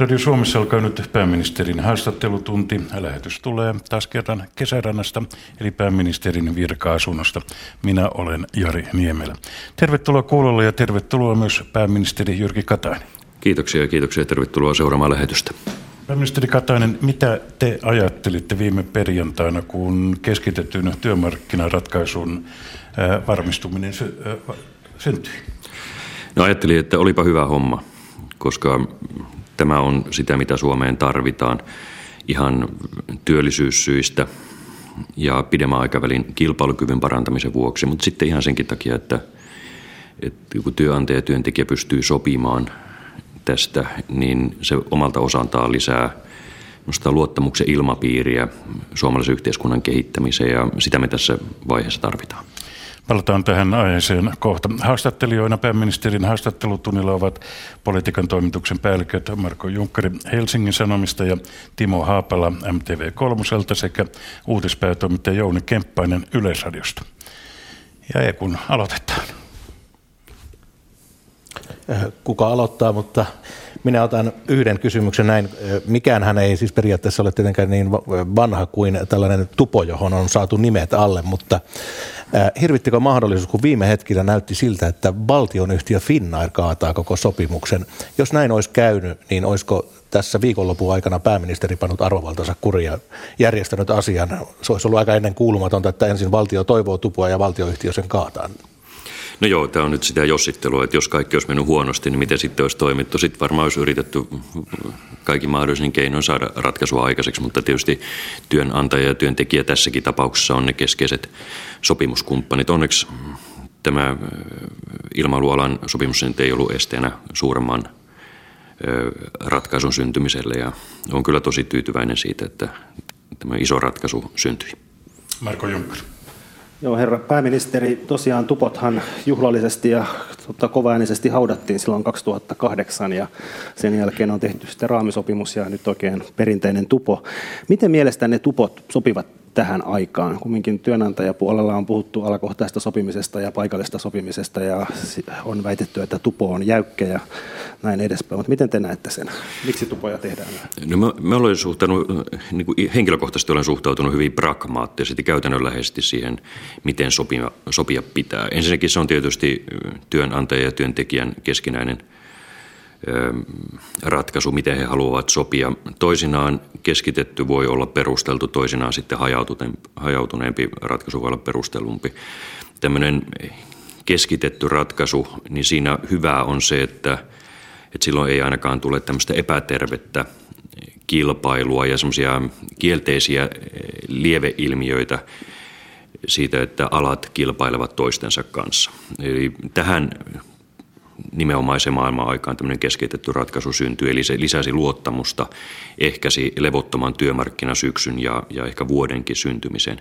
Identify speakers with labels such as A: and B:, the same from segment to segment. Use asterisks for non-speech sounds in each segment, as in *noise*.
A: Radio Suomessa alkaa nyt pääministerin haastattelutunti. Lähetys tulee taas kerran kesärannasta, eli pääministerin virka-asunnosta. Minä olen Jari Niemelä. Tervetuloa kuulolle ja tervetuloa myös pääministeri Jyrki Katainen.
B: Kiitoksia ja kiitoksia ja tervetuloa seuraamaan lähetystä.
A: Pääministeri Katainen, mitä te ajattelitte viime perjantaina, kun keskitetyn työmarkkinaratkaisun varmistuminen syntyi?
B: No ajattelin, että olipa hyvä homma, koska Tämä on sitä, mitä Suomeen tarvitaan ihan työllisyyssyistä ja pidemmän aikavälin kilpailukyvyn parantamisen vuoksi, mutta sitten ihan senkin takia, että, että kun työnantaja ja työntekijä pystyy sopimaan tästä, niin se omalta osaltaan lisää luottamuksen ilmapiiriä suomalaisen yhteiskunnan kehittämiseen ja sitä me tässä vaiheessa tarvitaan.
A: Palataan tähän aiheeseen kohta. Haastattelijoina pääministerin haastattelutunnilla ovat politiikan toimituksen päälliköt Marko Junkkari Helsingin Sanomista ja Timo Haapala MTV Kolmoselta sekä uutispäätoimittaja Jouni Kemppainen Yleisradiosta. Ja kun aloitetaan.
C: Äh, kuka aloittaa, mutta minä otan yhden kysymyksen näin. Mikään hän ei siis periaatteessa ole tietenkään niin vanha kuin tällainen tupo, johon on saatu nimet alle, mutta hirvittikö mahdollisuus, kun viime hetkellä näytti siltä, että valtionyhtiö Finnair kaataa koko sopimuksen. Jos näin olisi käynyt, niin olisiko tässä viikonlopun aikana pääministeri pannut arvovaltansa kuria järjestänyt asian? Se olisi ollut aika ennen kuulumatonta, että ensin valtio toivoo tupua ja valtioyhtiö sen kaataa.
B: No joo, tämä on nyt sitä jossittelua, että jos kaikki olisi mennyt huonosti, niin miten sitten olisi toimittu. Sitten varmaan olisi yritetty kaikki mahdollisin keinoin saada ratkaisua aikaiseksi, mutta tietysti työnantaja ja työntekijä tässäkin tapauksessa on ne keskeiset sopimuskumppanit. Onneksi tämä ilmailualan sopimus ei ollut esteenä suuremman ratkaisun syntymiselle ja on kyllä tosi tyytyväinen siitä, että tämä iso ratkaisu syntyi.
A: Marko Juncker.
D: Joo, herra pääministeri, tosiaan tupothan juhlallisesti ja tota, kovaäänisesti haudattiin silloin 2008 ja sen jälkeen on tehty sitten raamisopimus ja nyt oikein perinteinen tupo. Miten mielestänne tupot sopivat tähän aikaan. Kumminkin työnantajapuolella on puhuttu alakohtaista sopimisesta ja paikallista sopimisesta ja on väitetty, että tupo on jäykkä ja näin edespäin. Mutta miten te näette sen? Miksi tupoja tehdään?
B: No mä, mä olen suhtautunut, niin kuin henkilökohtaisesti olen suhtautunut hyvin pragmaattisesti käytännönläheisesti siihen, miten sopia, sopia pitää. Ensinnäkin se on tietysti työnantaja ja työntekijän keskinäinen – ratkaisu, miten he haluavat sopia. Toisinaan keskitetty voi olla perusteltu, toisinaan sitten hajautuneempi ratkaisu voi olla perustelumpi. Tämmöinen keskitetty ratkaisu, niin siinä hyvää on se, että, että silloin ei ainakaan tule tämmöistä epätervettä kilpailua ja semmoisia kielteisiä lieveilmiöitä siitä, että alat kilpailevat toistensa kanssa. Eli tähän nimenomaisen maailman aikaan tämmöinen keskitetty ratkaisu syntyi, eli se lisäsi luottamusta, ehkäsi levottoman työmarkkinasyksyn ja, ja ehkä vuodenkin syntymisen.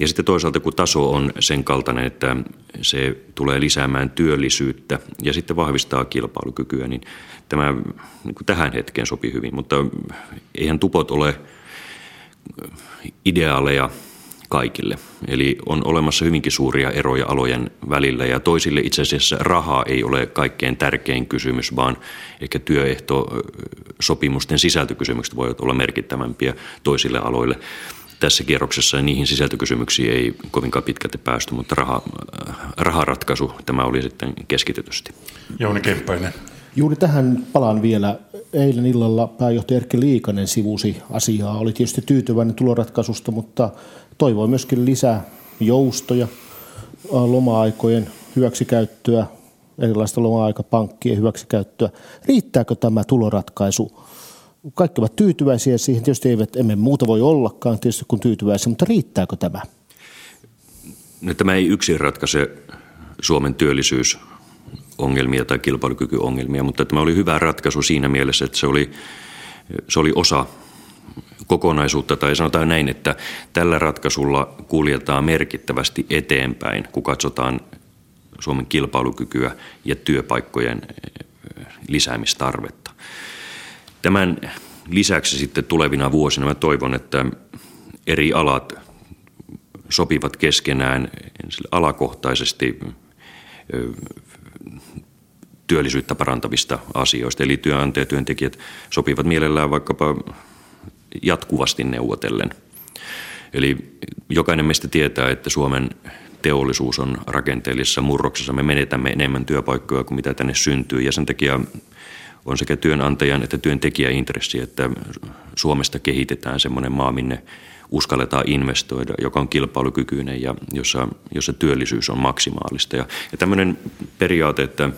B: Ja sitten toisaalta, kun taso on sen kaltainen, että se tulee lisäämään työllisyyttä ja sitten vahvistaa kilpailukykyä, niin tämä niin tähän hetkeen sopii hyvin. Mutta eihän tupot ole ideaaleja kaikille. Eli on olemassa hyvinkin suuria eroja alojen välillä ja toisille itse asiassa rahaa ei ole kaikkein tärkein kysymys, vaan ehkä työehtosopimusten sisältökysymykset voivat olla merkittävämpiä toisille aloille. Tässä kierroksessa niihin sisältökysymyksiin ei kovinkaan pitkälti päästy, mutta raha, raharatkaisu tämä oli sitten keskitetysti.
A: Jouni Kemppainen.
E: Juuri tähän palaan vielä. Eilen illalla pääjohtaja Erkki Liikanen sivusi asiaa. Oli tietysti tyytyväinen tuloratkaisusta, mutta toivoi myöskin lisää joustoja, loma-aikojen hyväksikäyttöä, erilaista loma-aikapankkien hyväksikäyttöä. Riittääkö tämä tuloratkaisu? Kaikki ovat tyytyväisiä siihen. Tietysti eivät, emme muuta voi ollakaan tietysti kuin tyytyväisiä, mutta riittääkö tämä?
B: No, tämä ei yksin ratkaise Suomen työllisyysongelmia tai kilpailukykyongelmia, mutta tämä oli hyvä ratkaisu siinä mielessä, että se oli, se oli osa kokonaisuutta, tai sanotaan näin, että tällä ratkaisulla kuljetaan merkittävästi eteenpäin, kun katsotaan Suomen kilpailukykyä ja työpaikkojen eh, lisäämistarvetta. Tämän lisäksi sitten tulevina vuosina mä toivon, että eri alat sopivat keskenään alakohtaisesti eh, työllisyyttä parantavista asioista. Eli työnantajat ja työntekijät sopivat mielellään vaikkapa jatkuvasti neuvotellen. Eli jokainen meistä tietää, että Suomen teollisuus on rakenteellisessa murroksessa. Me menetämme enemmän työpaikkoja kuin mitä tänne syntyy ja sen takia on sekä työnantajan että työntekijän intressi, että Suomesta kehitetään semmoinen maa, minne uskalletaan investoida, joka on kilpailukykyinen ja jossa, jossa työllisyys on maksimaalista. Ja, ja tämmöinen periaate, että,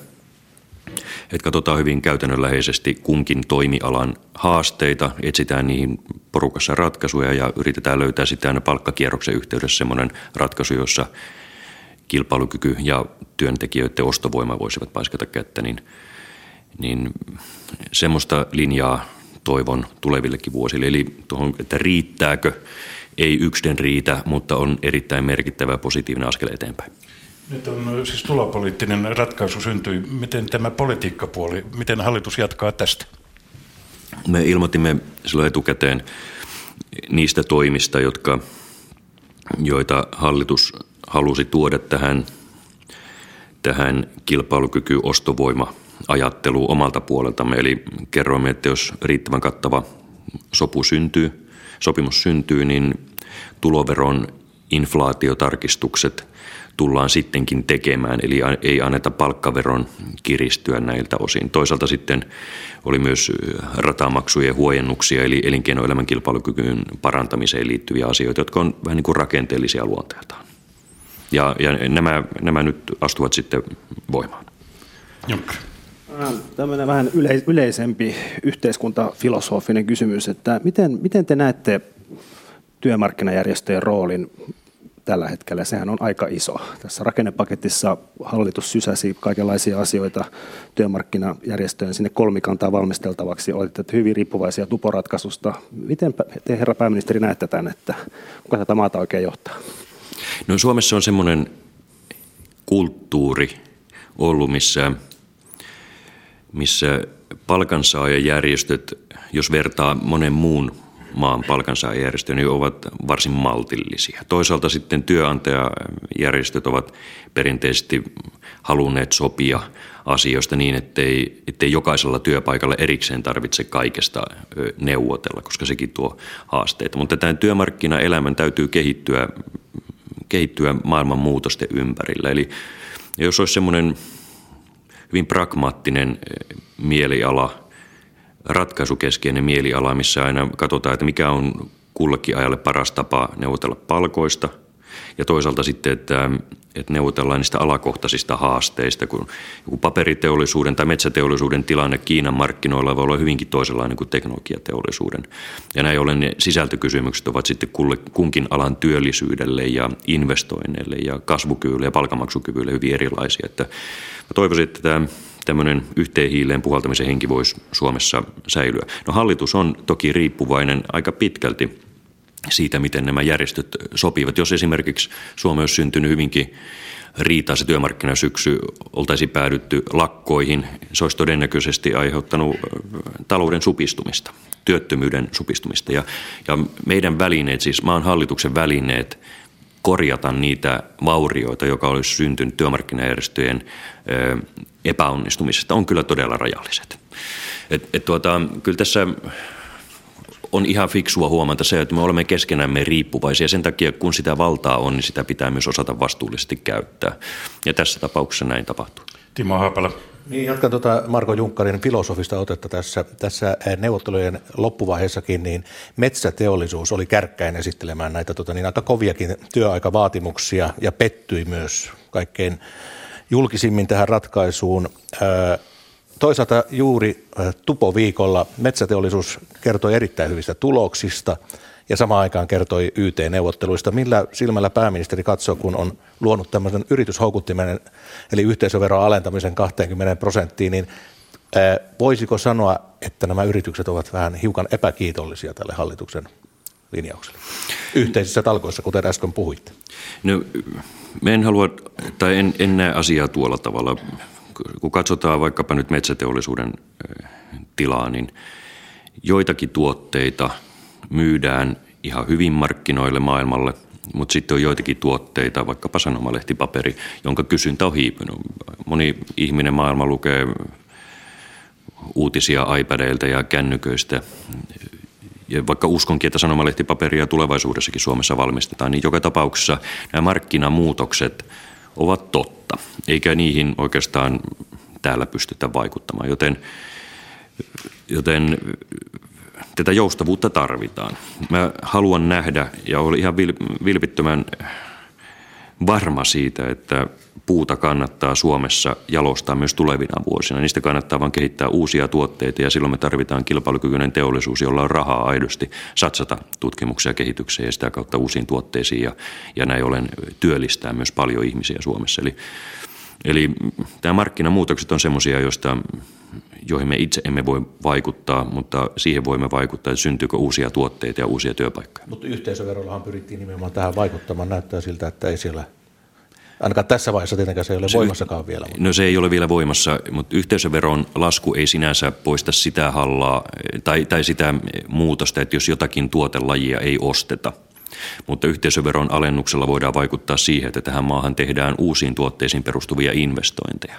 B: että katsotaan hyvin käytännönläheisesti kunkin toimialan haasteita, etsitään niihin porukassa ratkaisuja ja yritetään löytää sitten aina palkkakierroksen yhteydessä semmoinen ratkaisu, jossa kilpailukyky ja työntekijöiden ostovoima voisivat paiskata kättä, niin, niin semmoista linjaa toivon tulevillekin vuosille. Eli tuohon, että riittääkö, ei yksin riitä, mutta on erittäin merkittävä positiivinen askel eteenpäin.
A: Nyt on siis tulopoliittinen ratkaisu syntyi. Miten tämä politiikkapuoli, miten hallitus jatkaa tästä?
B: Me ilmoitimme silloin etukäteen niistä toimista, jotka, joita hallitus halusi tuoda tähän, tähän kilpailukyky-ostovoima ajattelu omalta puoleltamme. Eli kerroimme, että jos riittävän kattava sopu syntyy, sopimus syntyy, niin tuloveron inflaatiotarkistukset tullaan sittenkin tekemään, eli ei anneta palkkaveron kiristyä näiltä osin. Toisaalta sitten oli myös ratamaksujen huojennuksia, eli elinkeinoelämän kilpailukykyyn parantamiseen liittyviä asioita, jotka on vähän niin kuin rakenteellisia luonteeltaan. Ja, ja nämä, nämä nyt astuvat sitten voimaan.
A: Junker.
D: Tämmöinen vähän yleisempi yhteiskuntafilosofinen kysymys, että miten, miten te näette työmarkkinajärjestöjen roolin tällä hetkellä? Sehän on aika iso. Tässä rakennepaketissa hallitus sysäsi kaikenlaisia asioita työmarkkinajärjestöjen sinne kolmikantaa valmisteltavaksi. Olette hyvin riippuvaisia tuporatkaisusta. Miten te, herra pääministeri, näette tämän, että kuka tätä maata oikein johtaa?
B: No Suomessa on semmoinen kulttuuri ollut, missä – missä palkansaajajärjestöt, jos vertaa monen muun maan palkansaajajärjestöön, niin ovat varsin maltillisia. Toisaalta sitten työnantajajärjestöt ovat perinteisesti halunneet sopia asioista niin, ettei, ettei jokaisella työpaikalla erikseen tarvitse kaikesta neuvotella, koska sekin tuo haasteita. Mutta tämän työmarkkinaelämän täytyy kehittyä, kehittyä maailman muutosten ympärillä. Eli jos olisi semmoinen hyvin pragmaattinen mieliala, ratkaisukeskeinen mieliala, missä aina katsotaan, että mikä on kullakin ajalle paras tapa neuvotella palkoista ja toisaalta sitten, että, että neuvotellaan niistä alakohtaisista haasteista, kun joku paperiteollisuuden tai metsäteollisuuden tilanne Kiinan markkinoilla voi olla hyvinkin toisenlainen kuin teknologiateollisuuden. Ja näin ollen ne sisältökysymykset ovat sitten kunkin alan työllisyydelle ja investoinneille ja kasvukyvylle ja palkamaksukyvylle hyvin erilaisia. Että Mä toivoisin, että tämä tämmöinen yhteen hiileen puhaltamisen henki voisi Suomessa säilyä. No hallitus on toki riippuvainen aika pitkälti siitä, miten nämä järjestöt sopivat. Jos esimerkiksi Suomi olisi syntynyt hyvinkin se työmarkkinasyksy, oltaisiin päädytty lakkoihin, se olisi todennäköisesti aiheuttanut talouden supistumista, työttömyyden supistumista. Ja, ja meidän välineet, siis maan hallituksen välineet korjata niitä vaurioita, joka olisi syntynyt työmarkkinajärjestöjen epäonnistumisesta, on kyllä todella rajalliset. Et, et tuota, kyllä tässä on ihan fiksua huomata se, että me olemme keskenämme riippuvaisia. Sen takia, kun sitä valtaa on, niin sitä pitää myös osata vastuullisesti käyttää. Ja tässä tapauksessa näin tapahtuu.
A: Timo Haapala.
C: Niin, jatkan tuota Marko Junkkarin filosofista otetta tässä, tässä eh, neuvottelujen loppuvaiheessakin, niin metsäteollisuus oli kärkkäin esittelemään näitä tota, niin aika koviakin työaikavaatimuksia ja pettyi myös kaikkein julkisimmin tähän ratkaisuun. Toisaalta juuri tupoviikolla metsäteollisuus kertoi erittäin hyvistä tuloksista – ja samaan aikaan kertoi YT-neuvotteluista. Millä silmällä pääministeri katsoo, kun on luonut tämmöisen yrityshoukuttimen, eli yhteisöveron alentamisen 20 prosenttiin, niin voisiko sanoa, että nämä yritykset ovat vähän hiukan epäkiitollisia tälle hallituksen linjaukselle yhteisissä talkoissa, kuten äsken puhuitte?
B: No, me en halua, tai en, en näe asiaa tuolla tavalla. Kun katsotaan vaikkapa nyt metsäteollisuuden tilaa, niin joitakin tuotteita – myydään ihan hyvin markkinoille maailmalle mutta sitten on joitakin tuotteita, vaikkapa sanomalehtipaperi, jonka kysyntä on hiipunut. Moni ihminen maailma lukee uutisia iPadeilta ja kännyköistä. Ja vaikka uskonkin, että sanomalehtipaperia tulevaisuudessakin Suomessa valmistetaan, niin joka tapauksessa nämä markkinamuutokset ovat totta, eikä niihin oikeastaan täällä pystytä vaikuttamaan. Joten, joten tätä joustavuutta tarvitaan. Mä haluan nähdä ja olen ihan vilpittömän varma siitä, että puuta kannattaa Suomessa jalostaa myös tulevina vuosina. Niistä kannattaa vain kehittää uusia tuotteita ja silloin me tarvitaan kilpailukykyinen teollisuus, jolla on rahaa aidosti satsata tutkimuksia ja kehitykseen ja sitä kautta uusiin tuotteisiin ja, ja näin ollen työllistää myös paljon ihmisiä Suomessa. Eli, eli tämä markkinamuutokset on semmoisia, joista joihin me itse emme voi vaikuttaa, mutta siihen voimme vaikuttaa, että syntyykö uusia tuotteita ja uusia työpaikkoja.
C: Mutta yhteisöverollahan pyrittiin nimenomaan tähän vaikuttamaan. Näyttää siltä, että ei siellä Ainakaan tässä vaiheessa tietenkään se ei ole se, voimassakaan vielä.
B: Mutta. No se ei ole vielä voimassa, mutta yhteisöveron lasku ei sinänsä poista sitä hallaa tai, tai sitä muutosta, että jos jotakin tuotelajia ei osteta. Mutta yhteisöveron alennuksella voidaan vaikuttaa siihen, että tähän maahan tehdään uusiin tuotteisiin perustuvia investointeja.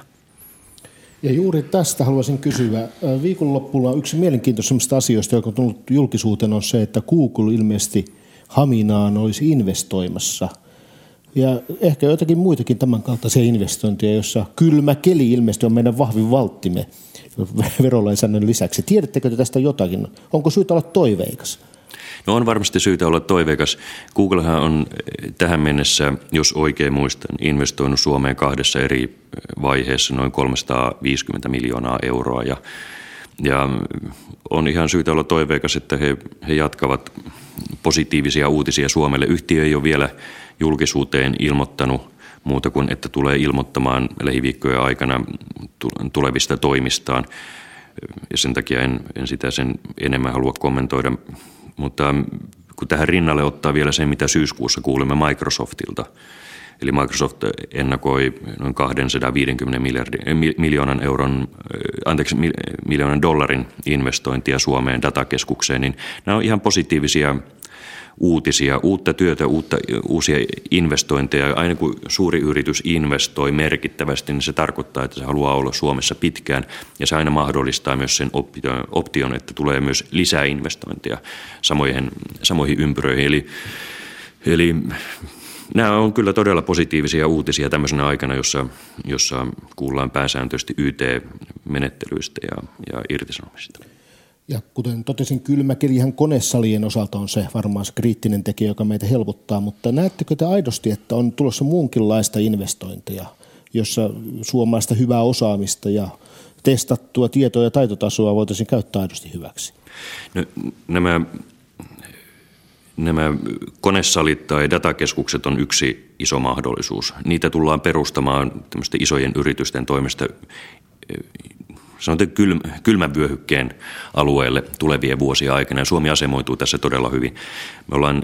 E: Ja juuri tästä haluaisin kysyä. Viikonloppulla yksi mielenkiintoisemmista asioista, joka on tullut julkisuuteen, on se, että Google ilmeisesti Haminaan olisi investoimassa. Ja ehkä jotakin muitakin tämän kaltaisia investointeja, jossa kylmä keli ilmeisesti on meidän vahvin valttimme verolainsäädännön lisäksi. Tiedättekö te tästä jotakin? Onko syytä olla toiveikas?
B: No on varmasti syytä olla toiveikas. Googlehan on eh, tähän mennessä, jos oikein muistan, investoinut Suomeen kahdessa eri eh, vaiheessa noin 350 miljoonaa euroa ja, ja on ihan syytä olla toiveikas, että he, he jatkavat positiivisia uutisia Suomelle. Yhtiö ei ole vielä julkisuuteen ilmoittanut muuta kuin, että tulee ilmoittamaan lähiviikkojen aikana tulevista toimistaan. Ja sen takia en, en sitä sen enemmän halua kommentoida. Mutta kun tähän rinnalle ottaa vielä sen, mitä syyskuussa kuulimme Microsoftilta, Eli Microsoft ennakoi noin 250 miljardin, eh, miljoonan euron, eh, anteeksi, miljoonan dollarin investointia Suomeen datakeskukseen, niin nämä on ihan positiivisia uutisia, uutta työtä, uutta, uusia investointeja. Aina kun suuri yritys investoi merkittävästi, niin se tarkoittaa, että se haluaa olla Suomessa pitkään ja se aina mahdollistaa myös sen option, että tulee myös lisää investointeja samoihin, samoihin ympyröihin. Eli, eli nämä on kyllä todella positiivisia uutisia tämmöisenä aikana, jossa, jossa kuullaan pääsääntöisesti YT-menettelyistä ja, ja irtisanomisista.
E: Ja kuten totesin, kylmäkirjahan konesalien osalta on se varmaan se kriittinen tekijä, joka meitä helpottaa, mutta näettekö te aidosti, että on tulossa muunkinlaista investointeja, jossa suomalaista hyvää osaamista ja testattua tietoa ja taitotasoa voitaisiin käyttää aidosti hyväksi?
B: No, nämä, nämä konesalit tai datakeskukset on yksi iso mahdollisuus. Niitä tullaan perustamaan isojen yritysten toimesta sanotaan kylm, kylmän vyöhykkeen alueelle tulevien vuosien aikana. Ja Suomi asemoituu tässä todella hyvin. Me ollaan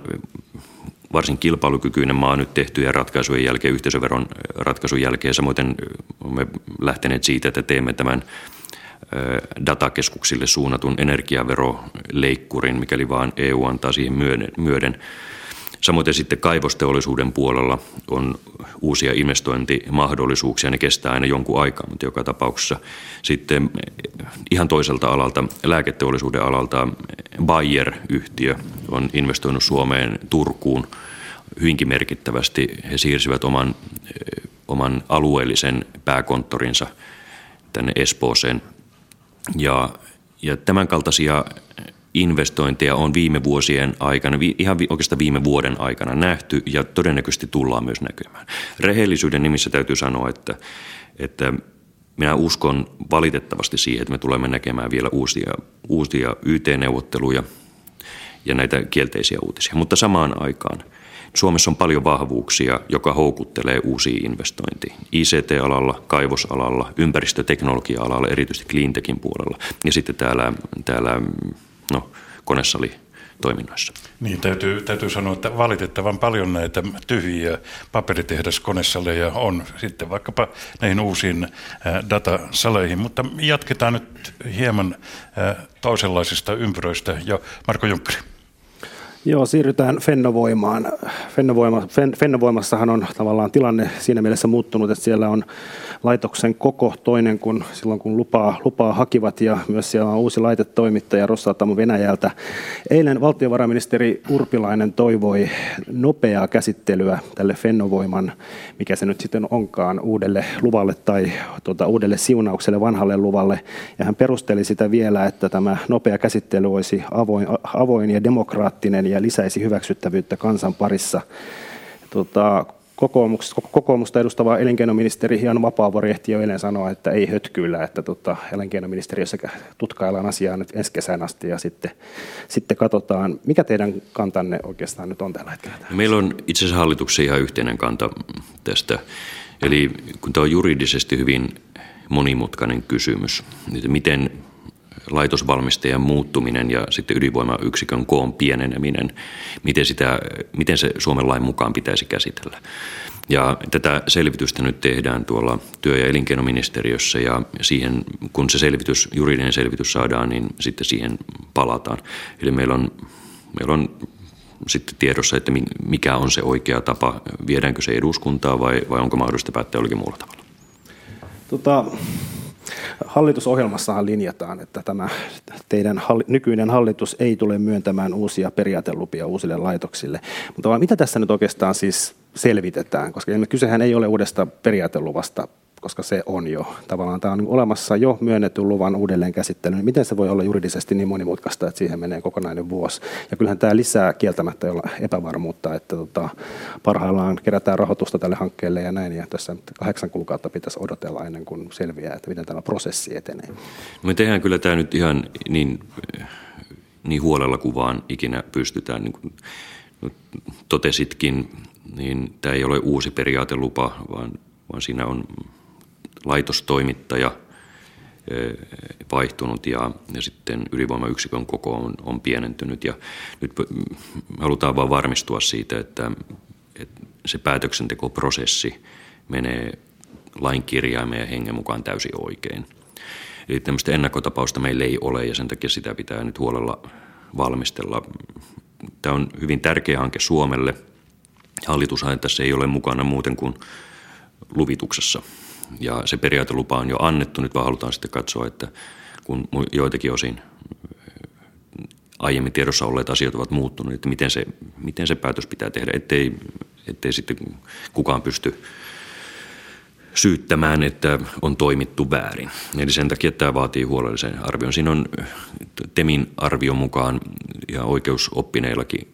B: varsin kilpailukykyinen maa nyt tehtyjen ratkaisujen jälkeen, yhteisöveron ratkaisun jälkeen. Samoin olemme lähteneet siitä, että teemme tämän datakeskuksille suunnatun energiaveroleikkurin, mikäli vaan EU antaa siihen myöden. Samoin sitten kaivosteollisuuden puolella on uusia investointimahdollisuuksia, ne kestää aina jonkun aikaa, mutta joka tapauksessa sitten ihan toiselta alalta, lääketeollisuuden alalta Bayer-yhtiö on investoinut Suomeen Turkuun hyvinkin merkittävästi. He siirsivät oman, oman alueellisen pääkonttorinsa tänne Espooseen ja, ja tämän kaltaisia investointeja on viime vuosien aikana, ihan oikeastaan viime vuoden aikana nähty ja todennäköisesti tullaan myös näkymään. Rehellisyyden nimissä täytyy sanoa, että, että minä uskon valitettavasti siihen, että me tulemme näkemään vielä uusia, uusia YT-neuvotteluja ja näitä kielteisiä uutisia. Mutta samaan aikaan Suomessa on paljon vahvuuksia, joka houkuttelee uusia investointiin. ICT-alalla, kaivosalalla, ympäristöteknologia-alalla, erityisesti cleantechin puolella ja sitten täällä, täällä no, konesali toiminnoissa.
A: Niin, täytyy, täytyy sanoa, että valitettavan paljon näitä tyhjiä paperitehdaskonessaleja on sitten vaikkapa näihin uusiin datasaleihin, mutta jatketaan nyt hieman toisenlaisista ympyröistä jo. Marko Junkkari.
D: Joo, siirrytään Fennovoimaan. Fennovoima, Fen, Fennovoimassahan on tavallaan tilanne siinä mielessä muuttunut, että siellä on laitoksen koko toinen kuin silloin, kun lupaa, lupaa hakivat ja myös siellä on uusi laitetoimittaja Rosatom Venäjältä. Eilen valtiovarainministeri Urpilainen toivoi nopeaa käsittelyä tälle Fennovoiman, mikä se nyt sitten onkaan, uudelle luvalle tai tuota, uudelle siunaukselle, vanhalle luvalle. Ja hän perusteli sitä vielä, että tämä nopea käsittely olisi avoin, avoin ja demokraattinen ja lisäisi hyväksyttävyyttä kansan parissa. Tota, kokoomusta, kokoomusta edustava elinkeinoministeri Jan Vapaavuori ehti jo eilen sanoa, että ei hötkyillä, että tota, elinkeinoministeriössä tutkaillaan asiaa nyt ensi kesän asti ja sitten, sitten katsotaan, mikä teidän kantanne oikeastaan nyt on tällä hetkellä.
B: Meillä on itse asiassa hallituksen ihan yhteinen kanta tästä. Eli kun tämä on juridisesti hyvin monimutkainen kysymys, että miten laitosvalmistajan muuttuminen ja sitten ydinvoimayksikön koon pieneneminen, miten, sitä, miten se Suomen lain mukaan pitäisi käsitellä. Ja tätä selvitystä nyt tehdään tuolla työ- ja elinkeinoministeriössä ja siihen, kun se selvitys, juridinen selvitys saadaan, niin sitten siihen palataan. Eli meillä on, meillä on sitten tiedossa, että mikä on se oikea tapa, viedäänkö se eduskuntaa vai, vai onko mahdollista päättää jollakin muulla tavalla.
D: Tota, Hallitusohjelmassahan linjataan, että tämä teidän nykyinen hallitus ei tule myöntämään uusia periaatelupia uusille laitoksille. Mutta mitä tässä nyt oikeastaan siis selvitetään? Koska kysehän ei ole uudesta periaateluvasta koska se on jo tavallaan tämä on olemassa jo myönnetty luvan uudelleen käsittely. Niin miten se voi olla juridisesti niin monimutkaista, että siihen menee kokonainen vuosi? Ja kyllähän tämä lisää kieltämättä olla epävarmuutta, että tota, parhaillaan kerätään rahoitusta tälle hankkeelle ja näin, ja tässä kahdeksan kuukautta pitäisi odotella ennen kuin selviää, että miten tämä prosessi etenee.
B: Me tehdään kyllä tämä nyt ihan niin, niin huolella kuvaan ikinä pystytään, niin kuin totesitkin, niin tämä ei ole uusi periaatelupa, vaan, vaan siinä on laitostoimittaja vaihtunut ja, ja sitten ydinvoimayksikön koko on, on pienentynyt. Ja nyt halutaan vain varmistua siitä, että, että se päätöksentekoprosessi menee lain ja hengen mukaan täysin oikein. Eli tämmöistä ennakkotapausta meillä ei ole ja sen takia sitä pitää nyt huolella valmistella. Tämä on hyvin tärkeä hanke Suomelle. Hallitushan tässä ei ole mukana muuten kuin luvituksessa – ja se periaatelupa on jo annettu, nyt vaan halutaan sitten katsoa, että kun joitakin osin aiemmin tiedossa olleet asiat ovat muuttuneet, että miten se, miten se päätös pitää tehdä, ettei, ettei sitten kukaan pysty syyttämään, että on toimittu väärin. Eli sen takia tämä vaatii huolellisen arvion. Siinä on Temin arvion mukaan ja oikeusoppineillakin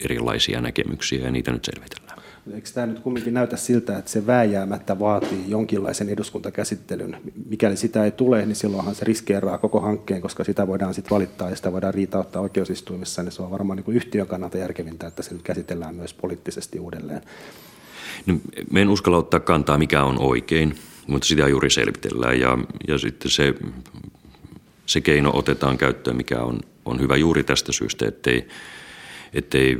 B: erilaisia näkemyksiä ja niitä nyt selvitellään.
D: Eikö tämä nyt kumminkin näytä siltä, että se vääjäämättä vaatii jonkinlaisen eduskuntakäsittelyn? Mikäli sitä ei tule, niin silloinhan se riskeeraa koko hankkeen, koska sitä voidaan sitten valittaa ja sitä voidaan riitauttaa oikeusistuimissa, niin se on varmaan niin yhtiön kannalta järkevintä, että se nyt käsitellään myös poliittisesti uudelleen.
B: No, me en uskalla ottaa kantaa, mikä on oikein, mutta sitä juuri selvitellään ja, ja sitten se, se keino otetaan käyttöön, mikä on, on hyvä juuri tästä syystä, ettei, ettei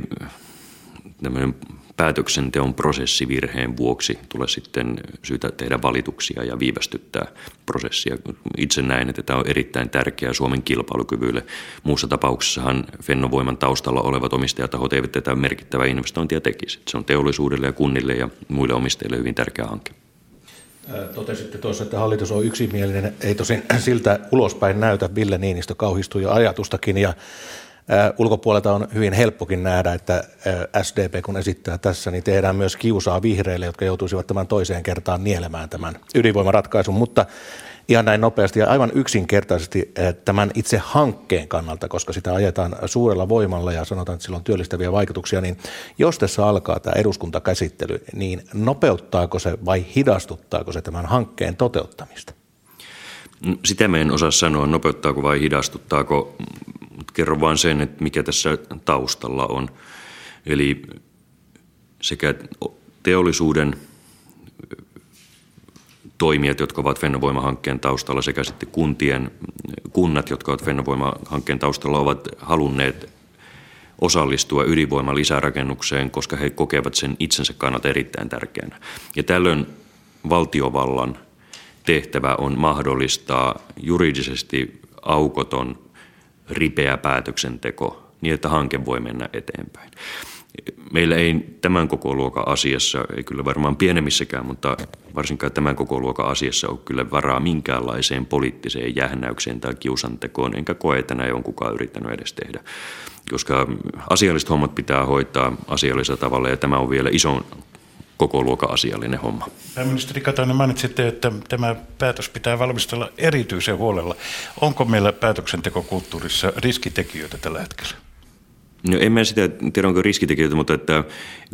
B: tämmöinen päätöksenteon prosessivirheen vuoksi tule sitten syytä tehdä valituksia ja viivästyttää prosessia. Itse näen, että tämä on erittäin tärkeää Suomen kilpailukyvylle. Muussa tapauksessahan Fennovoiman taustalla olevat omistajatahot eivät tätä merkittävää investointia tekisi. Se on teollisuudelle ja kunnille ja muille omistajille hyvin tärkeä hanke.
C: Totesitte tuossa, että hallitus on yksimielinen. Ei tosin siltä ulospäin näytä. Ville Niinistö kauhistui jo ajatustakin ja ulkopuolelta on hyvin helppokin nähdä, että SDP kun esittää tässä, niin tehdään myös kiusaa vihreille, jotka joutuisivat tämän toiseen kertaan nielemään tämän ydinvoimaratkaisun, mutta ihan näin nopeasti ja aivan yksinkertaisesti tämän itse hankkeen kannalta, koska sitä ajetaan suurella voimalla ja sanotaan, että sillä on työllistäviä vaikutuksia, niin jos tässä alkaa tämä eduskuntakäsittely, niin nopeuttaako se vai hidastuttaako se tämän hankkeen toteuttamista?
B: Sitä me en osaa sanoa, nopeuttaako vai hidastuttaako kerron vain sen, että mikä tässä taustalla on. Eli sekä teollisuuden toimijat, jotka ovat Fennovoima-hankkeen taustalla, sekä sitten kuntien, kunnat, jotka ovat Fennovoima-hankkeen taustalla, ovat halunneet osallistua ydinvoiman lisärakennukseen, koska he kokevat sen itsensä kannalta erittäin tärkeänä. Ja tällöin valtiovallan tehtävä on mahdollistaa juridisesti aukoton ripeä päätöksenteko niin, että hanke voi mennä eteenpäin. Meillä ei tämän koko luokan asiassa, ei kyllä varmaan pienemmissäkään, mutta varsinkaan tämän koko luokan asiassa ole kyllä varaa minkäänlaiseen poliittiseen jähnäykseen tai kiusantekoon, enkä koe, että näin on kukaan yrittänyt edes tehdä. Koska asialliset hommat pitää hoitaa asiallisella tavalla ja tämä on vielä ison koko luokan asiallinen homma.
A: Pääministeri Katainen, mainitsitte, että tämä päätös pitää valmistella erityisen huolella. Onko meillä päätöksentekokulttuurissa riskitekijöitä tällä hetkellä?
B: No en mä sitä tiedä, onko riskitekijöitä, mutta että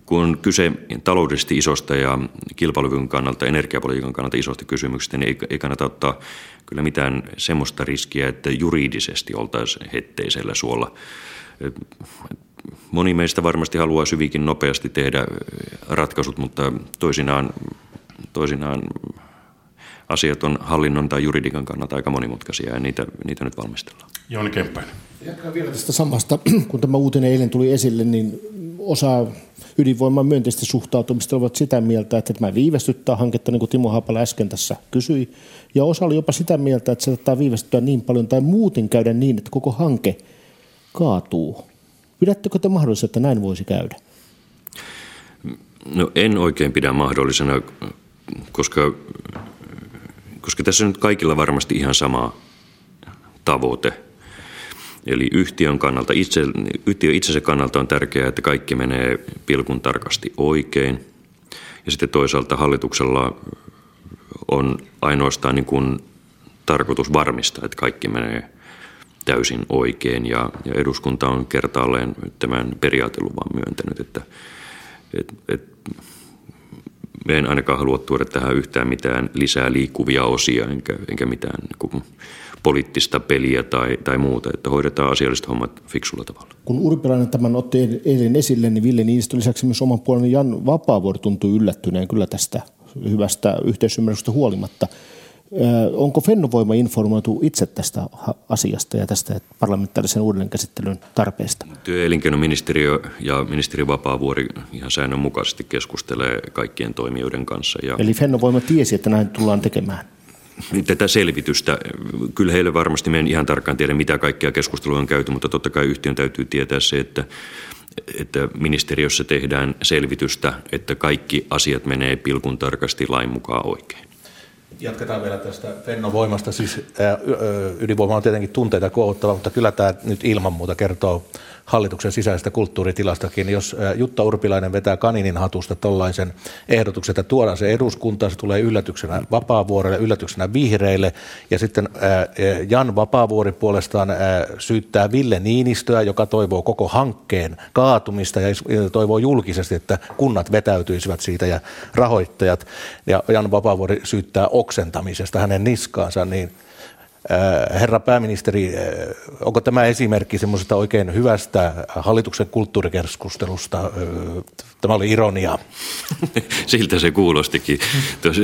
B: kun on kyse taloudellisesti isosta ja kilpailukyvyn kannalta, energiapolitiikan kannalta isosta kysymyksestä, niin ei, ei kannata ottaa kyllä mitään semmoista riskiä, että juridisesti oltaisiin hetteisellä suolla. Moni meistä varmasti haluaa hyvinkin nopeasti tehdä ratkaisut, mutta toisinaan, toisinaan asiat on hallinnon tai juridikan kannalta aika monimutkaisia ja niitä, niitä nyt valmistellaan.
A: Jouni Kemppainen.
E: Jatkan vielä tästä samasta, *clears throat* kun tämä uutinen eilen tuli esille, niin osa ydinvoiman myönteistä suhtautumista ovat sitä mieltä, että tämä viivästyttää hanketta, niin kuin Timo Haapala äsken tässä kysyi. Ja osa oli jopa sitä mieltä, että se saattaa viivästyttää niin paljon tai muuten käydä niin, että koko hanke kaatuu. Pidättekö te mahdollisena, että näin voisi käydä?
B: No en oikein pidä mahdollisena, koska, koska tässä on nyt kaikilla varmasti ihan sama tavoite – Eli yhtiön kannalta, itse, yhtiö itsensä kannalta on tärkeää, että kaikki menee pilkun tarkasti oikein. Ja sitten toisaalta hallituksella on ainoastaan niin kuin tarkoitus varmistaa, että kaikki menee täysin oikein. Ja, ja eduskunta on kertaalleen tämän periaateluvan myöntänyt, että et, et, me en ainakaan halua tuoda tähän yhtään mitään lisää liikkuvia osia, enkä, enkä mitään niin poliittista peliä tai, tai muuta, että hoidetaan asialliset hommat fiksulla tavalla.
E: Kun Urpilainen tämän otti eilen esille, niin Ville Niinistö lisäksi myös oman puolen Jan Vapaavuori tuntui yllättyneen kyllä tästä hyvästä yhteisymmärryksestä huolimatta. Onko Fennovoima informoitu itse tästä asiasta ja tästä parlamentaarisen uudelleenkäsittelyn tarpeesta?
B: Työelinkeinoministeriö ja ministeri Vapaavuori ihan säännönmukaisesti keskustelee kaikkien toimijoiden kanssa. Ja...
E: Eli Fennovoima tiesi, että näin tullaan tekemään?
B: Tätä selvitystä. Kyllä heille varmasti me en ihan tarkkaan tiedä, mitä kaikkea keskustelua on käyty, mutta totta kai yhtiön täytyy tietää se, että, että ministeriössä tehdään selvitystä, että kaikki asiat menee pilkun tarkasti lain mukaan oikein.
C: Jatketaan vielä tästä Fennovoimasta. Siis ydinvoima on tietenkin tunteita koottava, mutta kyllä tämä nyt ilman muuta kertoo hallituksen sisäisestä kulttuuritilastakin. Jos Jutta Urpilainen vetää kaninin hatusta tuollaisen ehdotuksen, että tuodaan se eduskuntaan, se tulee yllätyksenä Vapaavuorelle, yllätyksenä vihreille, ja sitten Jan Vapaavuori puolestaan syyttää Ville Niinistöä, joka toivoo koko hankkeen kaatumista ja toivoo julkisesti, että kunnat vetäytyisivät siitä ja rahoittajat, ja Jan Vapaavuori syyttää oksentamisesta hänen niskaansa, niin herra pääministeri, äh, onko tämä esimerkki semmoisesta oikein hyvästä hallituksen kulttuurikeskustelusta? Äh, tämä oli ironia. *laughs*
B: Siltä se kuulostikin. Tuossa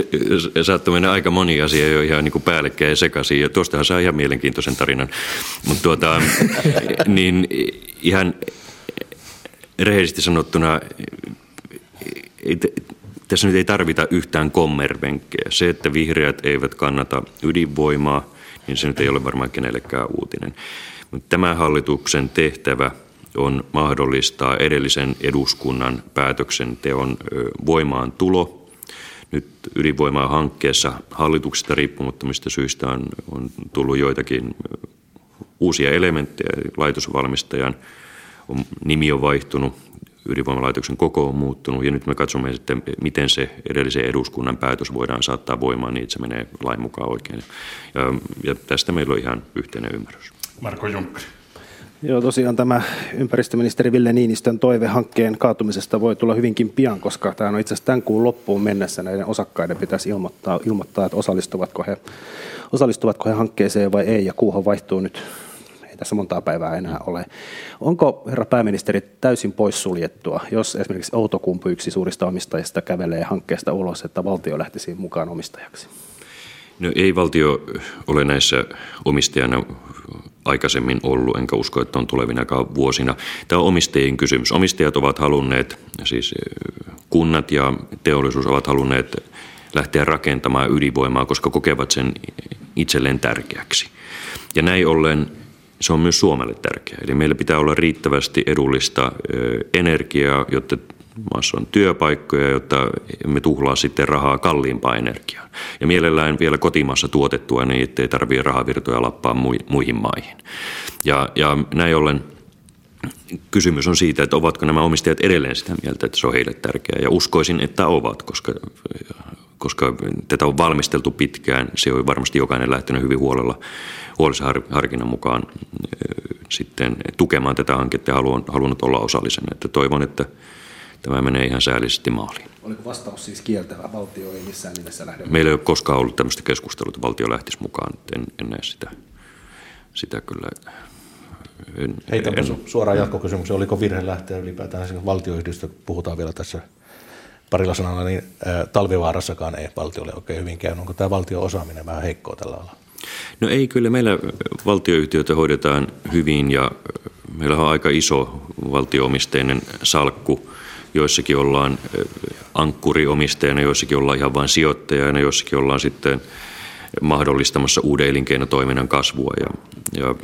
B: saattoi mennä aika moni asia jo ihan niin kuin päällekkäin ja sekaisin. Ja tuostahan saa ihan mielenkiintoisen tarinan. Mutta tuota, *laughs* niin ihan rehellisesti sanottuna ei, tässä nyt ei tarvita yhtään kommervenkkejä. Se, että vihreät eivät kannata ydinvoimaa – niin se nyt ei ole varmaan kenellekään uutinen. Mutta tämän hallituksen tehtävä on mahdollistaa edellisen eduskunnan päätöksenteon voimaan tulo. Nyt ydinvoimaa hankkeessa hallituksesta riippumattomista syistä on, on tullut joitakin uusia elementtejä. Laitosvalmistajan nimi on vaihtunut, ydinvoimalaitoksen koko on muuttunut ja nyt me katsomme sitten, miten se edellisen eduskunnan päätös voidaan saattaa voimaan niin, että se menee lain mukaan oikein. Ja, ja tästä meillä on ihan yhteinen ymmärrys.
A: Marko Junkkari.
D: Joo, tosiaan tämä ympäristöministeri Ville Niinistön toive hankkeen kaatumisesta voi tulla hyvinkin pian, koska tämä on itse asiassa tämän kuun loppuun mennessä näiden osakkaiden pitäisi ilmoittaa, ilmoittaa että osallistuvatko he, osallistuvatko he hankkeeseen vai ei, ja kuuhan vaihtuu nyt tässä montaa päivää enää ole. Onko, herra pääministeri, täysin poissuljettua, jos esimerkiksi Outokumpu yksi suurista omistajista kävelee hankkeesta ulos, että valtio lähtisi mukaan omistajaksi?
B: No ei valtio ole näissä omistajana aikaisemmin ollut, enkä usko, että on tulevinakaan vuosina. Tämä on omistajien kysymys. Omistajat ovat halunneet, siis kunnat ja teollisuus ovat halunneet lähteä rakentamaan ydinvoimaa, koska kokevat sen itselleen tärkeäksi. Ja näin ollen se on myös Suomelle tärkeää. Eli meillä pitää olla riittävästi edullista energiaa, jotta maassa on työpaikkoja, jotta emme tuhlaa sitten rahaa kalliimpaan energiaan. Ja mielellään vielä kotimaassa tuotettua niin, ettei tarvitse rahavirtoja lappaa muihin maihin. Ja, ja näin ollen kysymys on siitä, että ovatko nämä omistajat edelleen sitä mieltä, että se on heille tärkeää. Ja uskoisin, että ovat, koska, koska tätä on valmisteltu pitkään. Se on varmasti jokainen lähtenyt hyvin huolella, huolellisen harkinnan mukaan sitten tukemaan tätä hanketta ja halunnut olla osallisena. Että toivon, että tämä menee ihan säällisesti maaliin.
D: Oliko vastaus siis kieltävä? Valtio ei missään nimessä lähde?
B: Meillä ei ole koskaan ollut tämmöistä keskustelua, että valtio lähtisi mukaan. En, en näe sitä, sitä kyllä.
C: En, Heitänpä en, suoraan jatkokysymyksen. Oliko virhe lähteä ylipäätään valtioyhdistö, puhutaan vielä tässä parilla sanalla, niin talvivaarassakaan ei valtiolle oikein hyvin käynyt. Onko tämä valtion osaaminen vähän heikkoa tällä alalla?
B: No ei, kyllä meillä valtioyhtiöitä hoidetaan hyvin ja meillä on aika iso valtioomisteinen salkku joissakin ollaan ankkuriomistajana, joissakin ollaan ihan vain sijoittajana, joissakin ollaan sitten mahdollistamassa uuden elinkeinotoiminnan kasvua. Ja, ja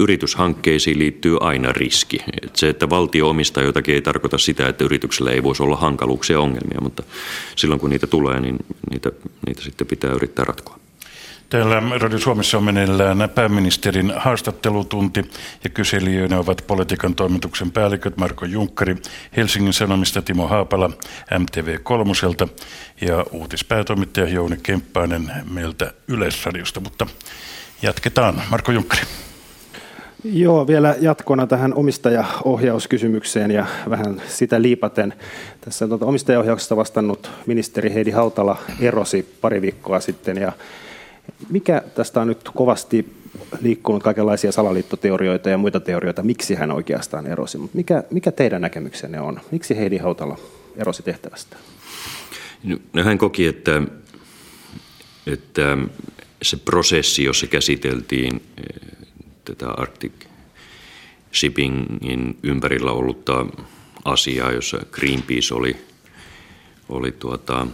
B: yrityshankkeisiin liittyy aina riski. Et se, että valtio omistaa jotakin, ei tarkoita sitä, että yrityksellä ei voisi olla hankaluuksia ja ongelmia, mutta silloin kun niitä tulee, niin niitä, niitä sitten pitää yrittää ratkoa.
A: Täällä Radio Suomessa on meneillään pääministerin haastattelutunti ja kyselijöinä ovat politiikan toimituksen päälliköt Marko Junkkari Helsingin Sanomista, Timo Haapala MTV Kolmoselta ja uutispäätoimittaja Jouni Kemppainen meiltä Yleisradiosta, mutta jatketaan. Marko Junkkari.
D: Joo, vielä jatkona tähän omistajaohjauskysymykseen ja vähän sitä liipaten. Tässä tuota omistajaohjauksesta vastannut ministeri Heidi Hautala erosi pari viikkoa sitten ja mikä tästä on nyt kovasti liikkunut kaikenlaisia salaliittoteorioita ja muita teorioita, miksi hän oikeastaan erosi. Mikä, mikä teidän näkemyksenne on? Miksi Heidi Hautala erosi tehtävästä?
B: No, hän koki, että, että se prosessi, jossa käsiteltiin eh, tätä Arctic Shippingin ympärillä ollutta asiaa, jossa Greenpeace oli, oli tuota,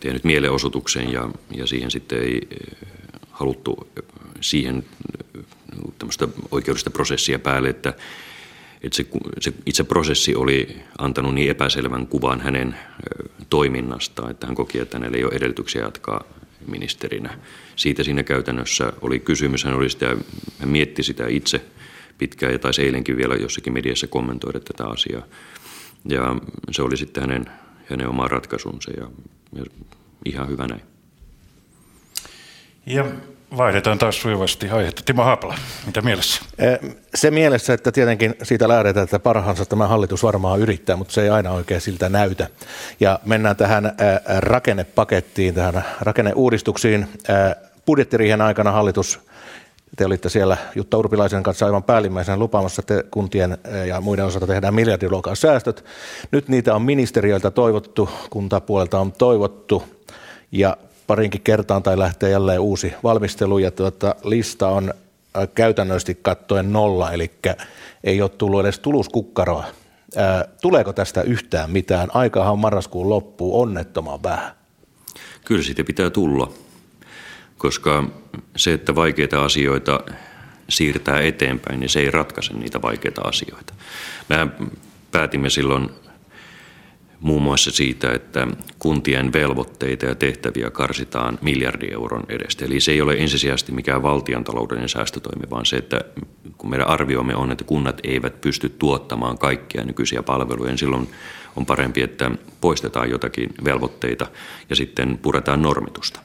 B: tehnyt mielenosoituksen ja, ja siihen sitten ei eh, haluttu siihen eh, tämmöistä oikeudesta prosessia päälle, että, että se, se itse prosessi oli antanut niin epäselvän kuvan hänen eh, toiminnastaan, että hän koki, että hänellä ei ole edellytyksiä jatkaa ministerinä. Siitä siinä käytännössä oli kysymys. Hän, oli sitä, hän mietti sitä itse pitkään ja taisi eilenkin vielä jossakin mediassa kommentoida tätä asiaa. Ja se oli sitten hänen, hänen oma ratkaisunsa ja ja ihan hyvä näin.
A: Ja vaihdetaan taas sujuvasti aihetta. Timo Haapala, mitä mielessä?
C: Se mielessä, että tietenkin siitä lähdetään, että parhaansa tämä hallitus varmaan yrittää, mutta se ei aina oikein siltä näytä. Ja mennään tähän rakennepakettiin, tähän rakenneuudistuksiin. Budjettiriihen aikana hallitus te olitte siellä Jutta Urpilaisen kanssa aivan päällimmäisenä lupaamassa, että kuntien eh, ja muiden osalta tehdään miljardiluokan säästöt. Nyt niitä on ministeriöiltä toivottu, kuntapuolelta on toivottu ja parinkin kertaan tai lähtee jälleen uusi valmistelu ja tuota, lista on äh, käytännössä kattoen nolla, eli ei ole tullut edes tuluskukkaroa. Äh, tuleeko tästä yhtään mitään? Aikahan marraskuun loppuu onnettoman vähän.
B: Kyllä siitä pitää tulla koska se, että vaikeita asioita siirtää eteenpäin, niin se ei ratkaise niitä vaikeita asioita. Mehän päätimme silloin muun muassa siitä, että kuntien velvoitteita ja tehtäviä karsitaan miljardi euron edestä. Eli se ei ole ensisijaisesti mikään valtion taloudellinen säästötoimi, vaan se, että kun meidän arviomme on, että kunnat eivät pysty tuottamaan kaikkia nykyisiä palveluja, niin silloin on parempi, että poistetaan jotakin velvoitteita ja sitten puretaan normitusta.